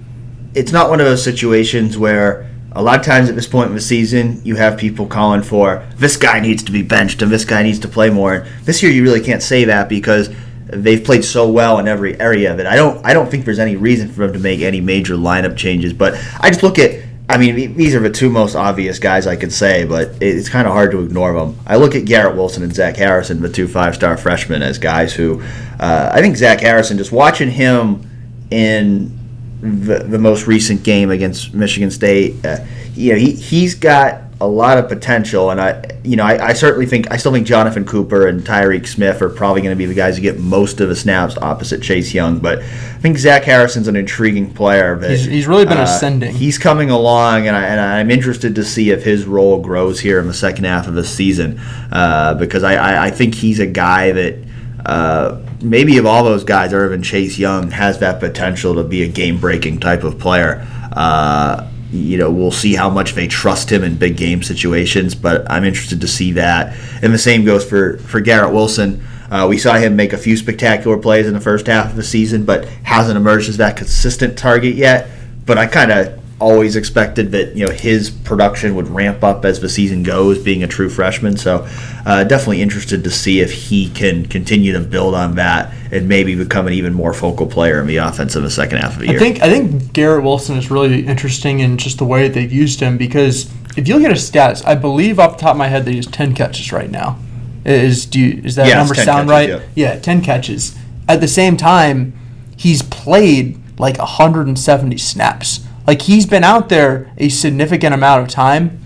it's not one of those situations where a lot of times at this point in the season you have people calling for this guy needs to be benched and this guy needs to play more. And This year you really can't say that because they've played so well in every area of it. I don't I don't think there's any reason for them to make any major lineup changes. But I just look at I mean, these are the two most obvious guys I could say, but it's kind of hard to ignore them. I look at Garrett Wilson and Zach Harrison, the two five star freshmen, as guys who uh, I think Zach Harrison, just watching him in the, the most recent game against Michigan State, uh, you know, he, he's got a lot of potential, and I, you know, I, I, certainly think I still think Jonathan Cooper and Tyreke Smith are probably going to be the guys who get most of the snaps opposite Chase Young. But I think Zach Harrison's an intriguing player. But, he's, he's really been uh, ascending. He's coming along, and, I, and I'm interested to see if his role grows here in the second half of the season uh, because I, I, I, think he's a guy that. Uh, maybe of all those guys, Irvin Chase Young has that potential to be a game-breaking type of player. Uh, you know, we'll see how much they trust him in big game situations, but I'm interested to see that. And the same goes for, for Garrett Wilson. Uh, we saw him make a few spectacular plays in the first half of the season, but hasn't emerged as that consistent target yet. But I kind of always expected that you know his production would ramp up as the season goes, being a true freshman. So uh, definitely interested to see if he can continue to build on that and maybe become an even more focal player in the offense in the second half of the year. I think I think Garrett Wilson is really interesting in just the way they've used him because if you look at his stats, I believe off the top of my head that he has ten catches right now. Is do you, is that yeah, number sound catches, right? Yeah. yeah, ten catches. At the same time, he's played like 170 snaps. Like he's been out there a significant amount of time,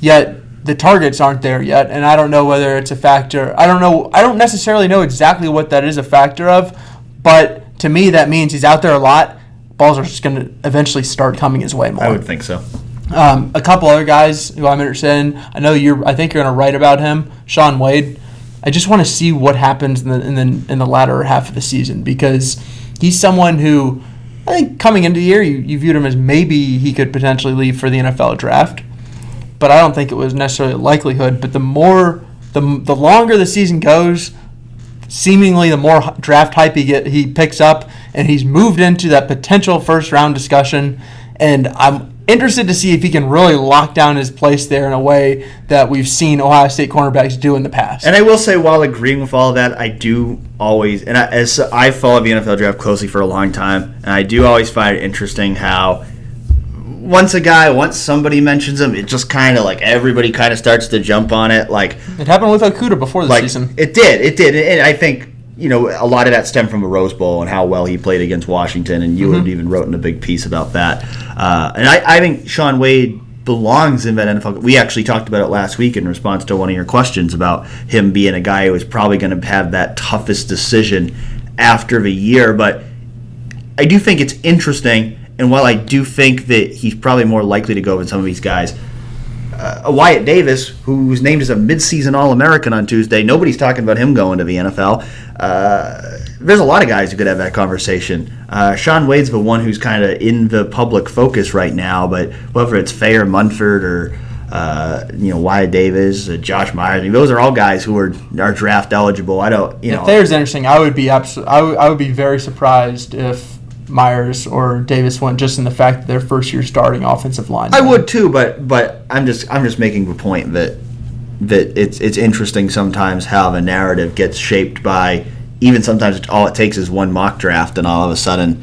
yet the targets aren't there yet, and I don't know whether it's a factor. I don't know. I don't necessarily know exactly what that is a factor of, but to me that means he's out there a lot. Balls are just going to eventually start coming his way more. I would think so. Um, a couple other guys who I'm interested in. I know you're. I think you're going to write about him, Shaun Wade. I just want to see what happens in the in the in the latter half of the season because he's someone who I think coming into the year, you, you viewed him as maybe he could potentially leave for the NFL draft, but I don't think it was necessarily a likelihood. But the more, the, the longer the season goes, seemingly the more draft hype he get he picks up, and he's moved into that potential first round discussion. And I'm interested to see if he can really lock down his place there in a way that we've seen Ohio State cornerbacks do in the past. And I will say, while agreeing with all that, I do always, and I, as I follow the NFL draft closely for a long time, and I do always find it interesting how once a guy, once somebody mentions him, it just kind of like everybody kind of starts to jump on it. Like it happened with Okudah before the like, season. It did, it did, and I think you know, a lot of that stemmed from the Rose Bowl and how well he played against Washington, and you mm-hmm. even wrote in a big piece about that. Uh, and I, I think Shaun Wade belongs in that NFL. We actually talked about it last week in response to one of your questions about him being a guy who is probably going to have that toughest decision after the year. But I do think it's interesting, and while I do think that he's probably more likely to go than some of these guys, uh, Wyatt Davis, who's named as a midseason All American on Tuesday. Nobody's talking about him going to the NFL. Uh, there's a lot of guys who could have that conversation. Uh, Shaun Wade's the one who's kind of in the public focus right now, but whether it's Faye or Munford or uh, you know Wyatt Davis, uh, Josh Myers, I mean, those are all guys who are are draft eligible. I don't, you know. If Thayer's interesting, I would be absolutely, I would, I would be very surprised if Myers or Davis went just in the fact that their first year starting offensive line. I would too, but but I'm just I'm just making the point that that it's it's interesting sometimes how the narrative gets shaped by even sometimes all it takes is one mock draft and all of a sudden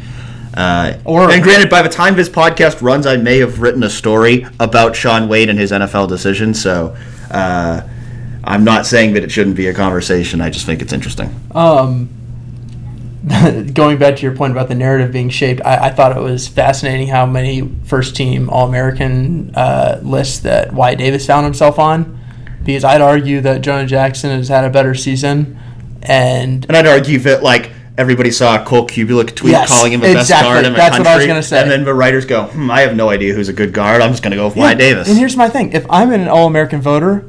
Uh, Or- and granted, by the time this podcast runs, I may have written a story about Shaun Wade and his NFL decision. So uh, I'm not saying that it shouldn't be a conversation. I just think it's interesting. Um, going back to your point about the narrative being shaped, I, I thought it was fascinating how many first team All American uh, lists that Wyatt Davis found himself on. Because I'd argue that Jonah Jackson has had a better season. And And I'd argue that like everybody saw a Cole Cubelic tweet Yes, calling him the best exactly. guard in the That's country. what I was gonna say. And then the writers go, hmm, I have no idea who's a good guard. I'm just going to go with Wyatt Davis. And here's my thing: if I'm an All-American voter,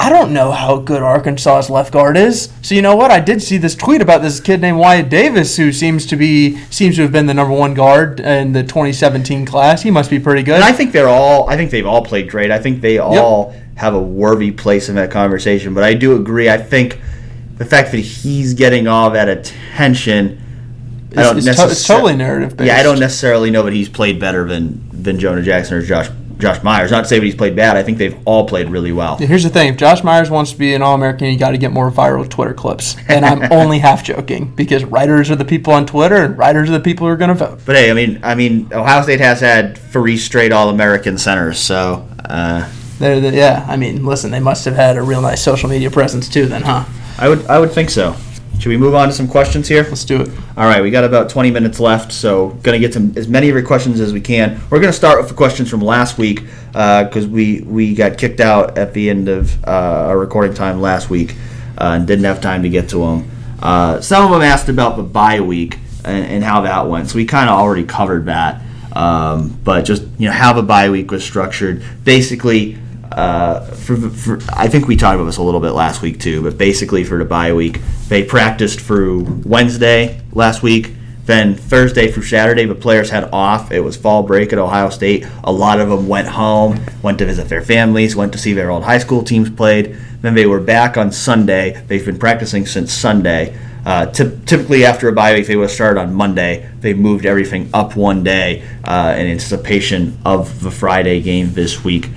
I don't know how good Arkansas's left guard is. So you know what? I did see this tweet about this kid named Wyatt Davis, who seems to be seems to have been the number one guard in the 2017 class. He must be pretty good. And I think they're all. I think they've all played great. I think they all have a worthy place in that conversation. But I do agree. I think the fact that he's getting all that attention. I don't it's, it's, to- it's totally narrative based. Yeah, I don't necessarily know that he's played better than than Jonah Jackson or Josh Josh Myers. Not to say that he's played bad. I think they've all played really well. Here's the thing: if Josh Myers wants to be an All-American, you got to get more viral Twitter clips. And I'm only half joking because writers are the people on Twitter, and writers are the people who are going to vote. But hey, I mean, I mean, Ohio State has had three straight All American centers, so uh, the, yeah, I mean, listen, they must have had a real nice social media presence too, then, huh? I would I would think so. Should we move on to some questions here? Let's do it. All right, we got about 20 minutes left, so gonna get some as many of your questions as we can. We're gonna start with the questions from last week because we we got kicked out at the end of uh, our recording time last week uh, and didn't have time to get to them. Uh, some of them asked about the bye week and, and how that went, so we kind of already covered that. Um, but just you know how the bye week was structured, basically. Uh, for, for, I think we talked about this a little bit last week too, but basically for the bye week, they practiced through Wednesday last week. Then Thursday through Saturday, the players had off. It was fall break at Ohio State. A lot of them went home, went to visit their families, went to see their old high school teams played. Then they were back on Sunday. They've been practicing since Sunday. Uh, typ- typically, after a bye week, they would start on Monday. They moved everything up one day uh, in anticipation of the Friday game this week.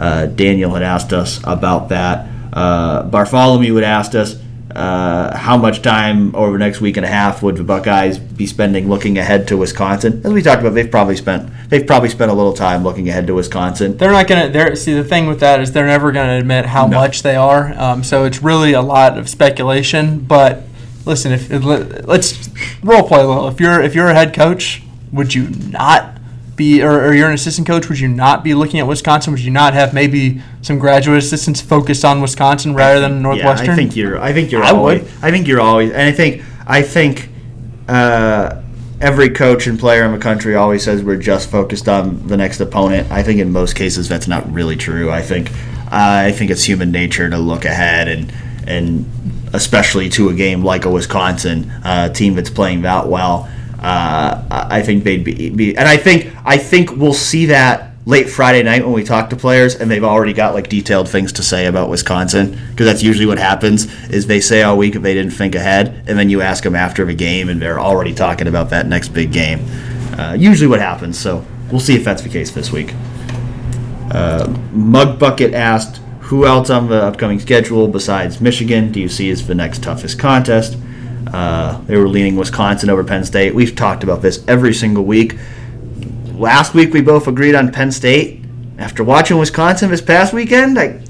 Uh, Daniel had asked us about that. Uh, Bartholomew had asked us uh, how much time over the next week and a half would the Buckeyes be spending looking ahead to Wisconsin. As we talked about, they've probably spent they've probably spent a little time looking ahead to Wisconsin. They're not gonna. They're see the thing with that is they're never gonna admit how No. much they are. Um, so it's really a lot of speculation. But listen, if let- let's role play a little. If you're if you're a head coach, would you not be, or, or you're an assistant coach, would you not be looking at Wisconsin? Would you not have maybe some graduate assistants focused on Wisconsin rather than Northwestern? Yeah, I think you're. I think you're. I always, would. I think you're always. And I think. I think. Uh, every coach and player in the country always says we're just focused on the next opponent. I think in most cases that's not really true. I think. I think it's human nature to look ahead and and especially to a game like a Wisconsin uh, team that's playing that well. Uh, I think they'd be, be, and I think I think we'll see that late Friday night when we talk to players, and they've already got like detailed things to say about Wisconsin because that's usually what happens is they say all week if they didn't think ahead, and then you ask them after the game, and they're already talking about that next big game. Uh, usually what happens. So we'll see if that's the case this week. Uh, Mug Bucket asked, "Who else on the upcoming schedule besides Michigan do you see as the next toughest contest?" Uh, they were leaning Wisconsin over Penn State. We've talked about this every single week. Last week we both agreed on Penn State. After watching Wisconsin this past weekend, I,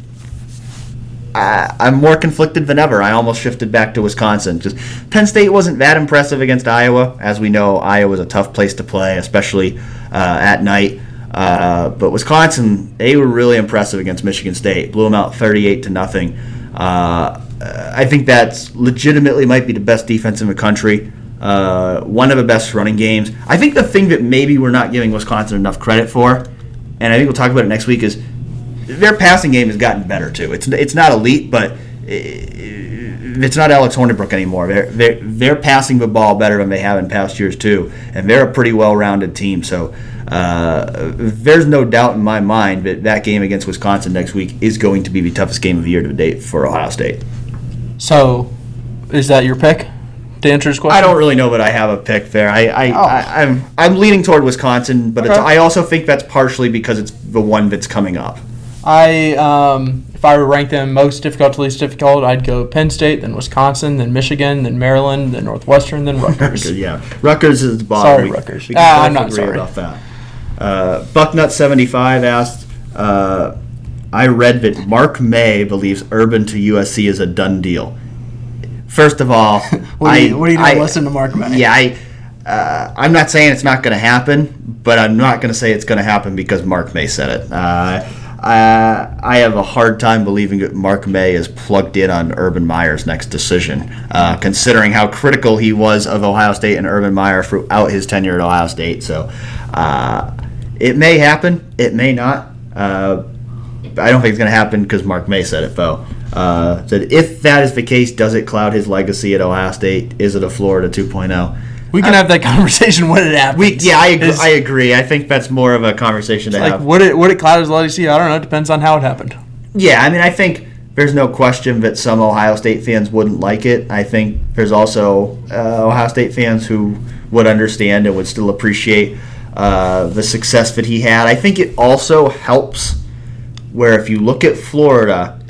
I I'm more conflicted than ever. I almost shifted back to Wisconsin. Just Penn State wasn't that impressive against Iowa, as we know. Iowa Iowa's a tough place to play, especially uh, at night. Uh, but Wisconsin, they were really impressive against Michigan State. Blew them out 38 to nothing. Uh, I think that's legitimately might be the best defense in the country. Uh, one of the best running games. I think the thing that maybe we're not giving Wisconsin enough credit for, and I think we'll talk about it next week, is their passing game has gotten better too. It's it's not elite, but it's not Alex Hornibrook anymore. They're, they're they're passing the ball better than they have in past years too, and they're a pretty well-rounded team. So uh, there's no doubt in my mind that that game against Wisconsin next week is going to be the toughest game of the year to date for Ohio State. So, is that your pick to answer his question? I don't really know but I have a pick there. I, I, Oh. I I'm I'm leaning toward Wisconsin, but it's, Okay. I also think that's partially because it's the one that's coming up. I um, if I were to rank them most difficult to least difficult, I'd go Penn State, then Wisconsin, then Michigan, then Maryland, then Northwestern, then Rutgers. yeah, Rutgers is the bottom. Sorry, we, Rutgers. We can Ah, I'm not agree sorry. about that. Uh, Bucknut75 asked, uh, I read that Mark May believes Urban to USC is a done deal. First of all, What do you- I, what do you do I- to listen to Mark May? Yeah, I, uh, I'm not saying it's not going to happen, but I'm not going to say it's going to happen because Mark May said it. Uh, I, I have a hard time believing that Mark May is plugged in on Urban Meyer's next decision, uh, considering how critical he was of Ohio State and Urban Meyer throughout his tenure at Ohio State. So uh, it may happen, it may not. I don't think it's going to happen because Mark May said it, though. Uh, said if that is the case, does it cloud his legacy at Ohio State? Is it a Florida 2.0? We can have that conversation when it happens. We, yeah, I agree, Is- I agree. I think that's more of a conversation to like have. would it would it cloud his legacy? I don't know. It depends on how it happened. Yeah, I mean, I think there's no question that some Ohio State fans wouldn't like it. I think there's also uh, Ohio State fans who would understand and would still appreciate uh, the success that he had. I think it also helps where if you look at Florida,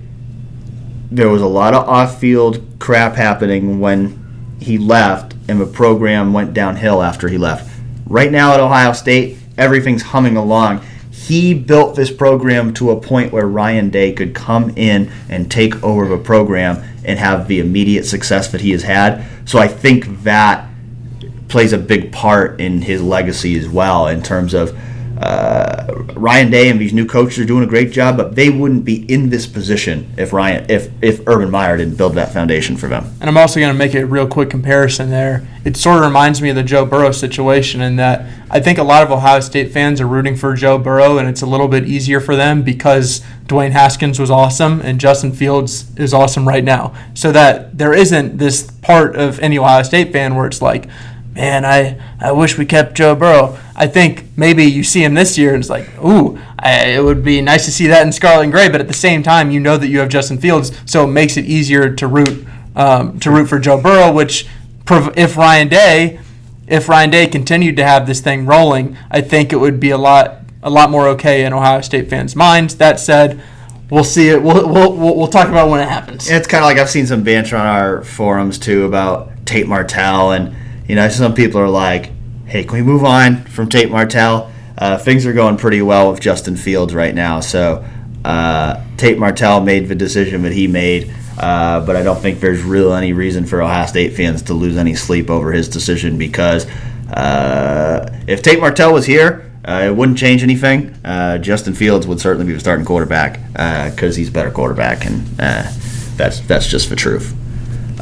there was a lot of off-field crap happening when he left, and the program went downhill after he left. Right now at Ohio State, everything's humming along. He built this program to a point where Ryan Day could come in and take over the program and have the immediate success that he has had. So I think that plays a big part in his legacy as well in terms of uh, Ryan Day and these new coaches are doing a great job, but they wouldn't be in this position if Ryan if if Urban Meyer didn't build that foundation for them. And I'm also going to make a real quick comparison there. It sort of reminds me of the Joe Burrow situation in that I think a lot of Ohio State fans are rooting for Joe Burrow, and it's a little bit easier for them because Dwayne Haskins was awesome and Justin Fields is awesome right now. So that there isn't this part of any Ohio State fan where it's like, man, I, I wish we kept Joe Burrow. I think maybe you see him this year and it's like, ooh, I, it would be nice to see that in scarlet and gray. But at the same time, you know that you have Justin Fields, so it makes it easier to root um, to root for Joe Burrow. Which, if Ryan Day, if Ryan Day continued to have this thing rolling, I think it would be a lot a lot more okay in Ohio State fans' minds. That said. We'll see it. We'll, we'll, we'll talk about when it happens. It's kind of like I've seen some banter on our forums too about Tate Martell, and you know some people are like, "Hey, can we move on from Tate Martell?" Uh, things are going pretty well with Justin Fields right now, so uh, Tate Martell made the decision that he made. Uh, but I don't think there's really any reason for Ohio State fans to lose any sleep over his decision because uh, if Tate Martell was here, uh, it wouldn't change anything. Uh, Justin Fields would certainly be the starting quarterback because he's a better quarterback, and that's that's just the truth.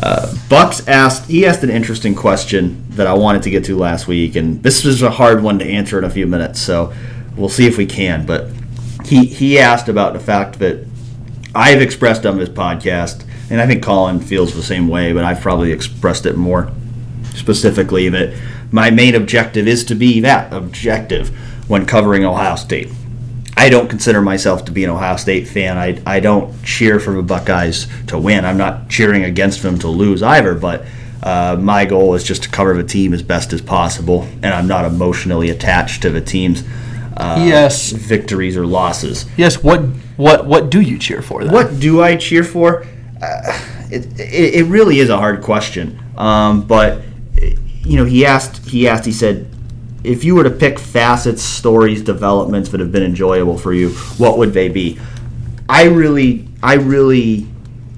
Uh, Bucks asked he asked an interesting question that I wanted to get to last week, and this was a hard one to answer in a few minutes. So we'll see if we can. But he he asked about the fact that I've expressed on this podcast, and I think Colin feels the same way, but I've probably expressed it more specifically that my main objective is to be that objective when covering Ohio State. I don't consider myself to be an Ohio State fan. I, I don't cheer for the Buckeyes to win. I'm not cheering against them to lose either, but uh, my goal is just to cover the team as best as possible, and I'm not emotionally attached to the team's uh, Yes. victories or losses. Yes. What what what do you cheer for? Then? What do I cheer for? Uh, it, it, it really is a hard question. Um, but you know, he asked. He asked. He said, if you were to pick facets, stories, developments that have been enjoyable for you, what would they be? I really, I really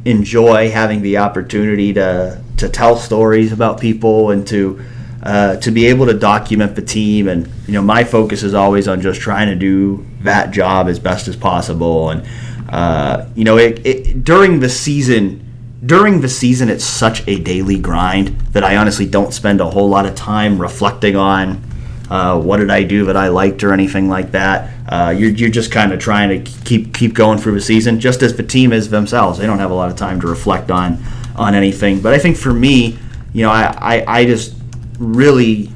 enjoy having the opportunity to to tell stories about people and to uh, to be able to document the team. And you know, my focus is always on just trying to do that job as best as possible. And uh, you know, it, it, during the season. During the season, it's such a daily grind that I honestly don't spend a whole lot of time reflecting on uh, what did I do that I liked or anything like that. Uh, you're, you're just kind of trying to keep keep going through the season, just as the team is themselves. They don't have a lot of time to reflect on on anything. But I think for me, you know, I, I, I just really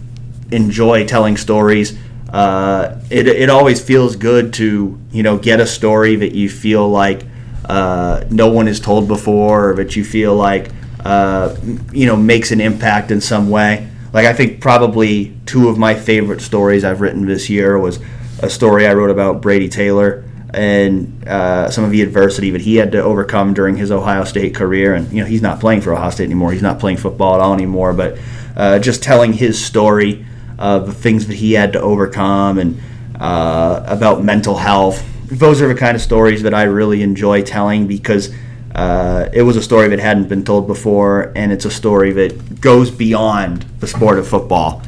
enjoy telling stories. Uh, it, it always feels good to you know get a story that you feel like uh, no one has told before, or that you feel like uh, you know makes an impact in some way. Like I think probably two of my favorite stories I've written this year was a story I wrote about Brady Taylor and uh, some of the adversity that he had to overcome during his Ohio State career. And you know, he's not playing for Ohio State anymore. He's not playing football at all anymore. But uh, just telling his story of the things that he had to overcome and uh, about mental health. Those are the kind of stories that I really enjoy telling because uh, it was a story that hadn't been told before, and it's a story that goes beyond the sport of football.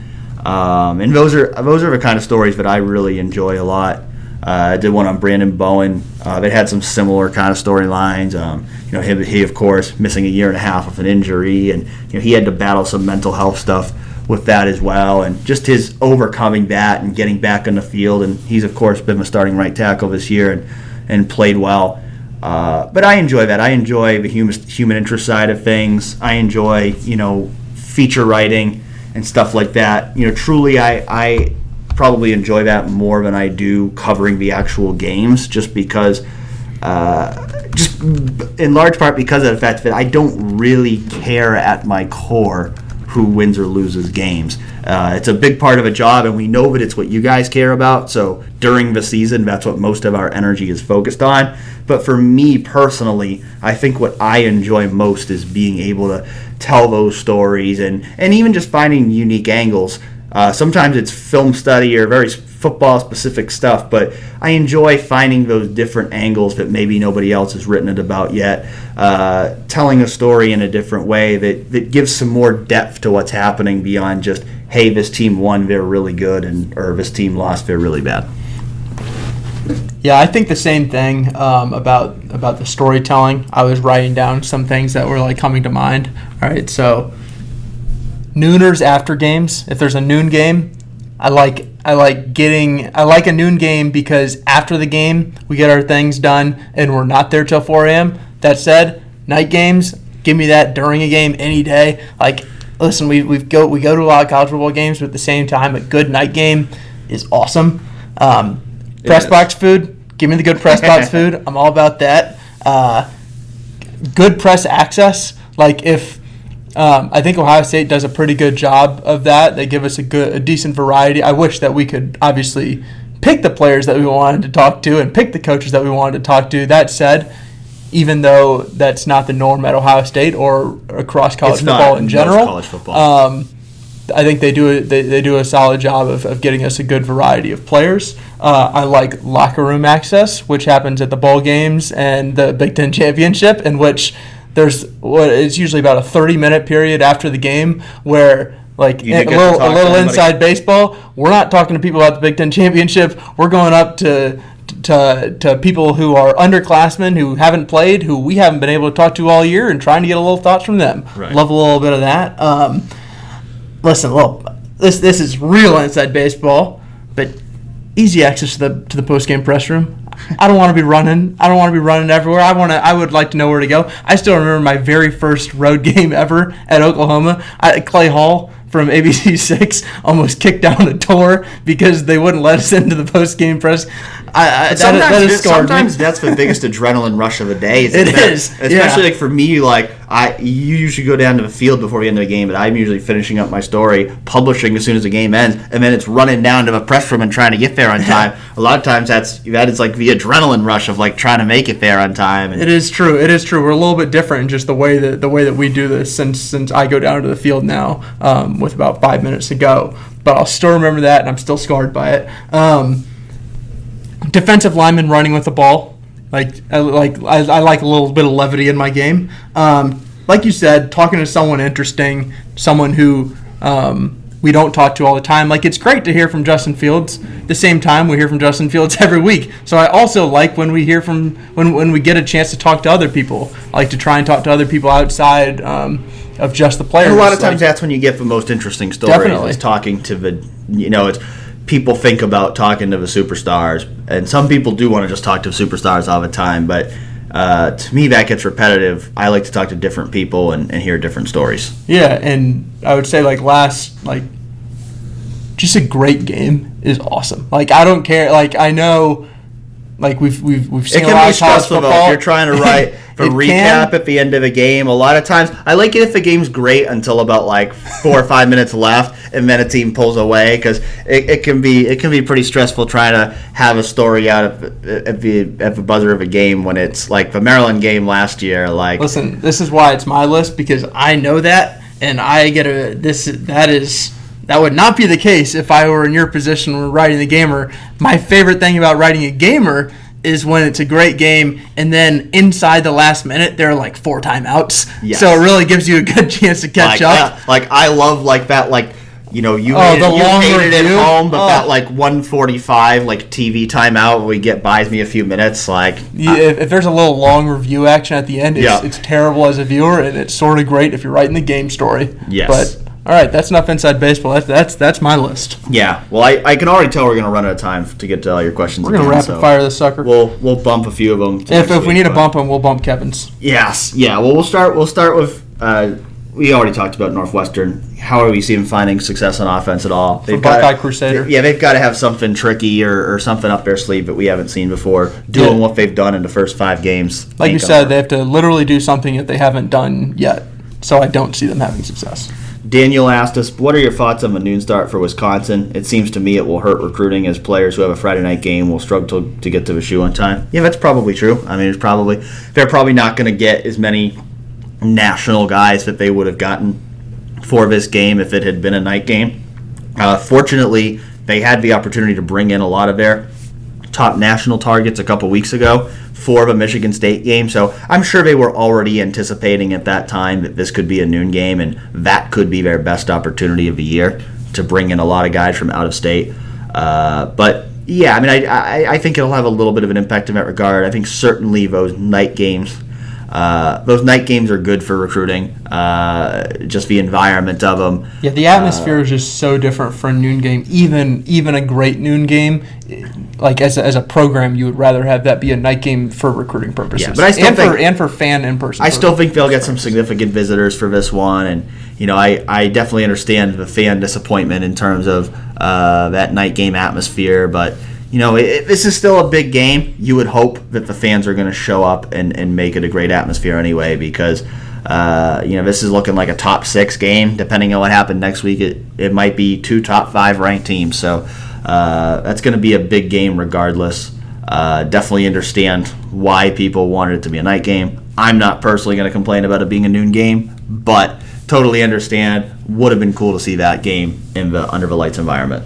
Um, and those are those are the kind of stories that I really enjoy a lot. Uh, I did one on Branden Bowen. Uh, that had some similar kind of storylines. Um, you know, he, he, of course missing a year and a half of an injury, and you know he had to battle some mental health stuff with that as well, and just his overcoming that and getting back on the field. And he's of course been the starting right tackle this year and and played well. Uh, but I enjoy that. I enjoy the human human interest side of things. I enjoy you know feature writing and stuff like that. You know, truly, I I probably enjoy that more than I do covering the actual games, just because. Uh, just in large part because of the fact that I don't really care at my core who wins or loses games. Uh, it's a big part of a job, and we know that it's what you guys care about. So during the season, that's what most of our energy is focused on. But for me personally, I think what I enjoy most is being able to tell those stories and, and even just finding unique angles. Uh, sometimes it's film study or very football specific stuff, but I enjoy finding those different angles that maybe nobody else has written it about yet. Uh, telling a story in a different way that, that gives some more depth to what's happening beyond just, hey, this team won, they're really good, and or this team lost, they're really bad. Yeah, I think the same thing um, about about the storytelling. I was writing down some things that were like coming to mind. All right, so nooners after games. If there's a noon game, I like I like getting I like a noon game because after the game we get our things done and we're not there till 4 a.m. That said, night games, give me that during a game any day. Like, listen, we we go we go to a lot of college football games, but at the same time, a good night game is awesome. Um, press box food, give me the good press box food. I'm all about that. Uh, good press access, like if um, I think Ohio State does a pretty good job of that. They give us a good, a decent variety. I wish that we could obviously pick the players that we wanted to talk to and pick the coaches that we wanted to talk to. That said, even though that's not the norm at Ohio State or across college It's football in general, college football. Um, I think they do a, they, they do a solid job of, of getting us a good variety of players. Uh, I like locker room access, which happens at the bowl games and the Big Ten championship, in which there's what it's usually about a 30 minute period after the game where like a little, a little inside baseball. We're not talking to people about the Big Ten championship. We're going up to to, to people who are underclassmen who haven't played, who we haven't been able to talk to all year, and trying to get a little thoughts from them. Right. Love a little bit of that. Um, listen, well, this this is real inside baseball, but easy access to the to the post game press room. I don't want to be running. I don't want to be running everywhere. I want to. I would like to know where to go. I still remember my very first road game ever at Oklahoma. I, Clay Hall from ABC Six almost kicked down a door because they wouldn't let us into the post game press. I, I, that, sometimes, that scarred sometimes that's the biggest adrenaline rush of the day. It that- is, especially yeah. like for me. Like I, you usually go down to the field before the end of the game, but I'm usually finishing up my story, publishing as soon as the game ends, and then it's running down to the press room and trying to get there on time. a lot of times that's that is like the adrenaline rush of like trying to make it there on time. And It is true. It is true. We're a little bit different in just the way that the way that we do this since since I go down to the field now um, with about five minutes to go. But I'll still remember that, and I'm still scarred by it. Um, defensive lineman running with the ball, like I, like I, I like a little bit of levity in my game. Um, like you said, talking to someone interesting, someone who. Um, we don't talk to all the time. Like it's great to hear from Justin Fields. The same time, we hear from Justin Fields every week. So I also like when we hear from when when we get a chance to talk to other people. I like to try and talk to other people outside um, of just the players. And a lot of times Like, that's when you get the most interesting stories. Definitely. Is talking to the, you know, it's people think about talking to the superstars, and some people do want to just talk to superstars all the time. But uh, to me, that gets repetitive. I like to talk to different people and, and hear different stories. yeah, and I would say like last like just a great game is awesome. Like I don't care. Like I know Like we've we've we've It seen a can lot be of college stressful though football. if you're trying to write a recap can. at the end of a game. A lot of times, I like it if the game's great until about like four or five minutes left, and then a team pulls away because it, it can be it can be pretty stressful trying to have a story out of at the at the buzzer of a game when it's like the Maryland game last year. Like Listen, this is why it's my list because I know that, and I get a this. That is that would not be the case if I were in your position when writing the gamer. My favorite thing about writing a gamer is when it's a great game, and then inside the last minute there are like four timeouts. Yes. So it really gives you a good chance to catch like, up. uh, like I love like that like you know you Oh, hated, the you long hated review? at home, but Oh. that like 145 like TV timeout where we get buys me a few minutes like Yeah, if, if there's a little long review action at the end, it's, Yeah. it's terrible as a viewer, and it's sort of great if you're writing the game story. Yes. But all right, that's enough inside baseball. That's that's that's my list. yeah. Well, I, I can already tell we're gonna run out of time to get to all your questions. We're gonna rapid so fire this sucker. We'll we'll bump a few of them. to if, if we need to bump them, we'll bump Kevin's. Yes. Yeah. Well, we'll start. We'll start with. Uh, we already talked about Northwestern. How are we seeing finding success on offense at all? For Buckeye Crusader. Yeah, they've got to have something tricky or, or something up their sleeve that we haven't seen before. Doing Yeah. what they've done in the first five games. Like you said, gonna they have to literally do something that they haven't done yet. So I don't see them having success. Daniel asked us, "What are your thoughts on the noon start for Wisconsin? It seems to me it will hurt recruiting as players who have a Friday night game will struggle to, to get to the shoe on time." Yeah, that's probably true. I mean, it's probably they're probably not going to get as many national guys that they would have gotten for this game if it had been a night game. Uh, fortunately, they had the opportunity to bring in a lot of their top national targets a couple weeks ago for the Michigan State game. So I'm sure they were already anticipating at that time that this could be a noon game and that could be their best opportunity of the year to bring in a lot of guys from out of state. Uh, but yeah, I mean, I, I, I think it'll have a little bit of an impact in that regard. I think certainly those night games. Uh, those night games are good for recruiting. Uh, just the environment of them. Yeah, the atmosphere is just so different for a noon game. Even even a great noon game, like as a, as a program, you would rather have that be a night game for recruiting purposes. Yeah, but I still and think- for and for fan in person. I still think they'll get some significant visitors for this one, and you know, I, I definitely understand the fan disappointment in terms of uh, that night game atmosphere, but you know, it, this is still a big game. You would hope that the fans are going to show up and, and make it a great atmosphere anyway, because uh, you know this is looking like a top six game. Depending on what happened next week, it, it might be two top five ranked teams. So uh, that's going to be a big game regardless. Uh, definitely understand why people wanted it to be a night game. I'm not personally going to complain about it being a noon game, but totally understand. Would have been cool to see that game in the under the lights environment.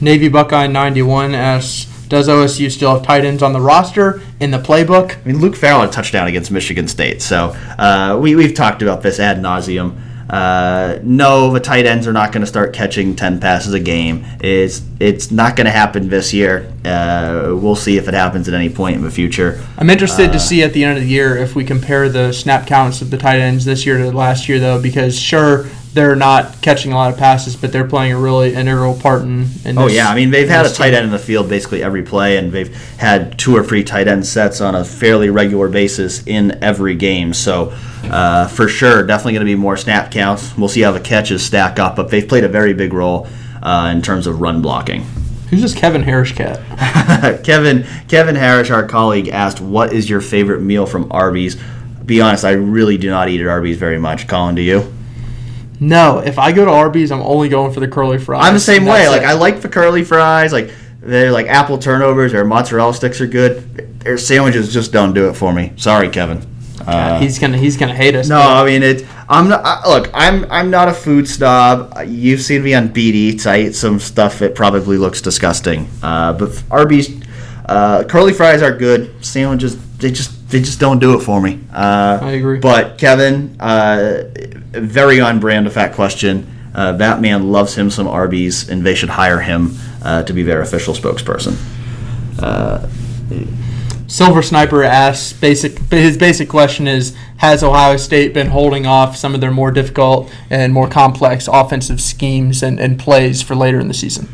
Navy Buckeye ninety one asks, does OSU still have tight ends on the roster in the playbook? I mean, Luke Farrell had a touchdown against Michigan State, so uh, we we've talked about this ad nauseum. Uh, no, the tight ends are not going to start catching ten passes a game. It's it's not going to happen this year. Uh, we'll see if it happens at any point in the future. I'm interested Uh, to see at the end of the year if we compare the snap counts of the tight ends this year to last year, though, because sure they're not catching a lot of passes, but they're playing a really integral part in. in Oh this- yeah, I mean they've had a tight end in the field basically every play, and they've had two or three tight end sets on a fairly regular basis in every game. So uh, for sure, definitely going to be more snap counts. We'll see how the catches stack up, but they've played a very big role uh, in terms of run blocking. Who's this Kevin Harris cat? Kevin Kevin Harris, our colleague, asked, "What is your favorite meal from Arby's?" Be honest, I really do not eat at Arby's very much. Colin, do you? No, if I go to Arby's, I'm only going for the curly fries. I'm the same way. that's Like. I like the curly fries. Like they're like apple turnovers or mozzarella sticks are good. Their sandwiches just don't do it for me. Sorry, Kevin. Uh, he's gonna he's gonna hate us. no, I mean it. I'm not. I, look, I'm I'm not a food snob. You've seen me on Beat Eats. I eat some stuff that probably looks disgusting. Uh, but Arby's uh, curly fries are good. Sandwiches they just they just don't do it for me. Uh, I agree. But Kevin, uh, very on brand of that question. Uh, that man loves him some Arby's, and they should hire him uh, to be their official spokesperson. Uh, Silver Sniper asks basic. His basic question is: Has Ohio State been holding off some of their more difficult and more complex offensive schemes and, and plays for later in the season?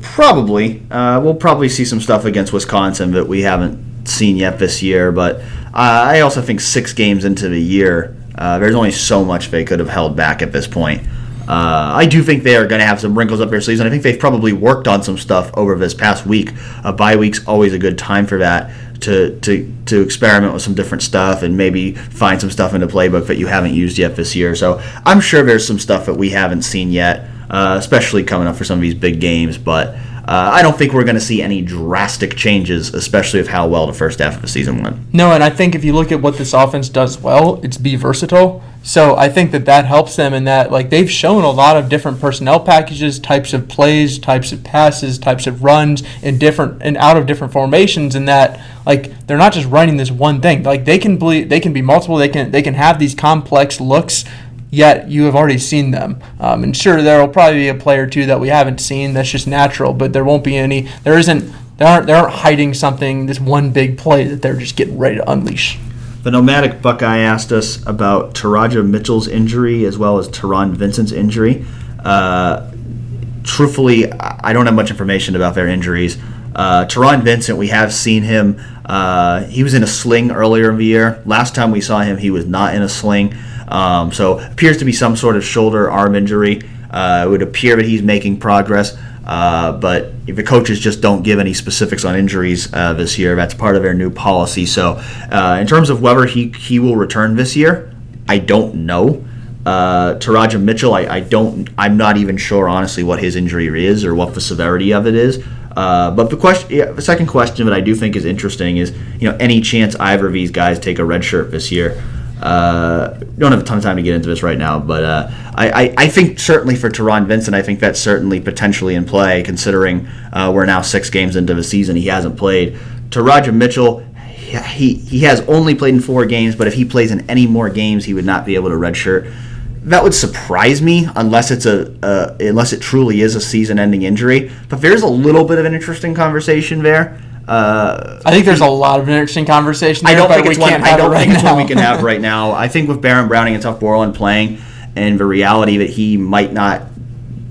Probably. Uh, we'll probably see some stuff against Wisconsin that we haven't seen yet this year. But uh, I also think six games into the year, uh, there's only so much they could have held back at this point. Uh, I do think they are going to have some wrinkles up their sleeves, and I think they've probably worked on some stuff over this past week. A bye week's always a good time for that to to to experiment with some different stuff and maybe find some stuff in the playbook that you haven't used yet this year. So I'm sure there's some stuff that we haven't seen yet, uh, especially coming up for some of these big games. But uh, I don't think we're going to see any drastic changes, especially with how well the first half of the season went. No, and I think if you look at what this offense does well, it's be versatile. So I think that that helps them in that like they've shown a lot of different personnel packages, types of plays, types of passes, types of runs in different and out of different formations and that like they're not just running this one thing. Like they can be they can be multiple. They can they can have these complex looks yet you have already seen them. Um, and sure, there will probably be a player or two that we haven't seen. That's just natural, but there won't be any. There isn't. They aren't. They aren't hiding something. This one big play that they're just getting ready to unleash. The nomadic Buckeye asked us about Teradja Mitchell's injury as well as Taron Vincent's injury. Uh, truthfully, I don't have much information about their injuries. Uh, Taron Vincent, we have seen him. Uh, he was in a sling earlier in the year. Last time we saw him, he was not in a sling. Um, so appears to be some sort of shoulder arm injury. Uh, it would appear that he's making progress. Uh, but if the coaches just don't give any specifics on injuries uh, this year, that's part of their new policy. So, uh, in terms of whether he he will return this year, I don't know. Uh, Teradja Mitchell, I, I don't, I'm not even sure honestly what his injury is or what the severity of it is. Uh, but the question, yeah, the second question that I do think is interesting is, you know, any chance either of these guys take a red shirt this year? Uh, don't have a ton of time to get into this right now, but uh, I, I, I, think certainly for Taron Vincent, I think that's certainly potentially in play, considering uh, we're now six games into the season. He hasn't played. Teradja Mitchell, he, he has only played in four games, but if he plays in any more games, he would not be able to redshirt. That would surprise me unless it's a uh, unless it truly is a season-ending injury. But there's a little bit of an interesting conversation there. Uh, I think there's a lot of interesting conversation. There, I don't think it's one. I don't think right it's one we can have right now. I think with Baron Browning and Tuf Borland playing, and the reality that he might not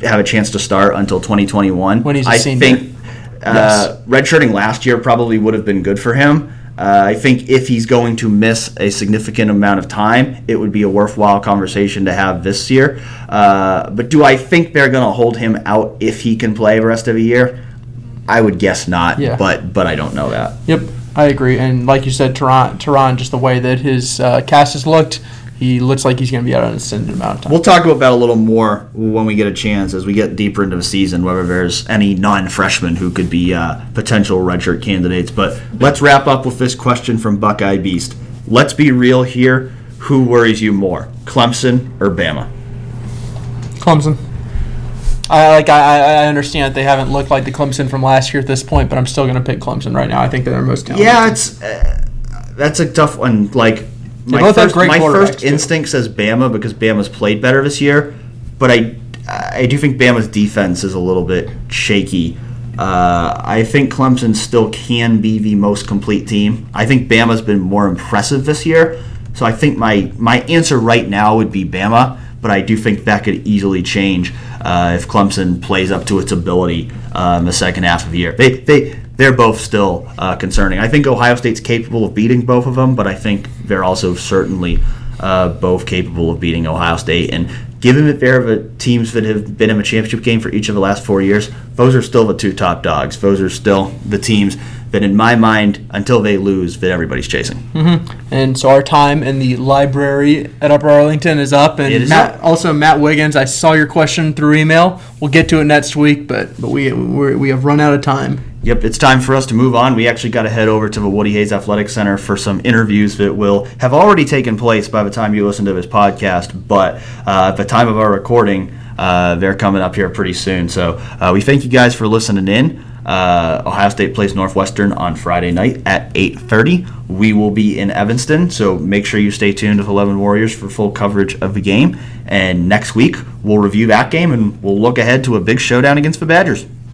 have a chance to start until 2021. When he's I think uh, yes. redshirting last year probably would have been good for him. Uh, I think if he's going to miss a significant amount of time, it would be a worthwhile conversation to have this year. Uh, but do I think they're going to hold him out if he can play the rest of the year? I would guess not, yeah. but but I don't know that. Yep, I agree. And like you said, Taron just the way that his uh, cast has looked, he looks like he's going to be out an extended amount of time. We'll talk about that a little more when we get a chance as we get deeper into the season, whether there's any non-freshmen who could be uh, potential redshirt candidates. But let's wrap up with this question from Buckeye Beast. Let's be real here. Who worries you more, Clemson or Bama? Clemson. I like I, I understand that they haven't looked like the Clemson from last year at this point, but I'm still going to pick Clemson right now. I think they're most talented. Yeah, it's uh, that's a tough one. Like my first, my first instinct says Bama because Bama's played better this year, but I I do think Bama's defense is a little bit shaky. Uh, I think Clemson still can be the most complete team. I think Bama's been more impressive this year, so I think my my answer right now would be Bama but I do think that could easily change uh, if Clemson plays up to its ability uh, in the second half of the year. They, they, they're both still uh, concerning. I think Ohio State's capable of beating both of them, but I think they're also certainly uh, both capable of beating Ohio State. And given that they're the teams that have been in the championship game for each of the last four years, those are still the two top dogs. Those are still the teams that in my mind, until they lose, that everybody's chasing. Mm-hmm. And so our time in the library at Upper Arlington is up. And is Matt, up. also Matt Wiggins, I saw your question through email. We'll get to it next week, but but we we have run out of time. Yep, it's time for us to move on. We actually got to head over to the Woody Hayes Athletic Center for some interviews that will have already taken place by the time you listen to this podcast. But uh, at the time of our recording, uh, they're coming up here pretty soon. So uh, we thank you guys for listening in. Uh, Ohio State plays Northwestern on Friday night at 8:30. We will be in Evanston, so make sure you stay tuned with 11 Warriors for full coverage of the game. And next week we'll review that game and we'll look ahead to a big showdown against the Badgers.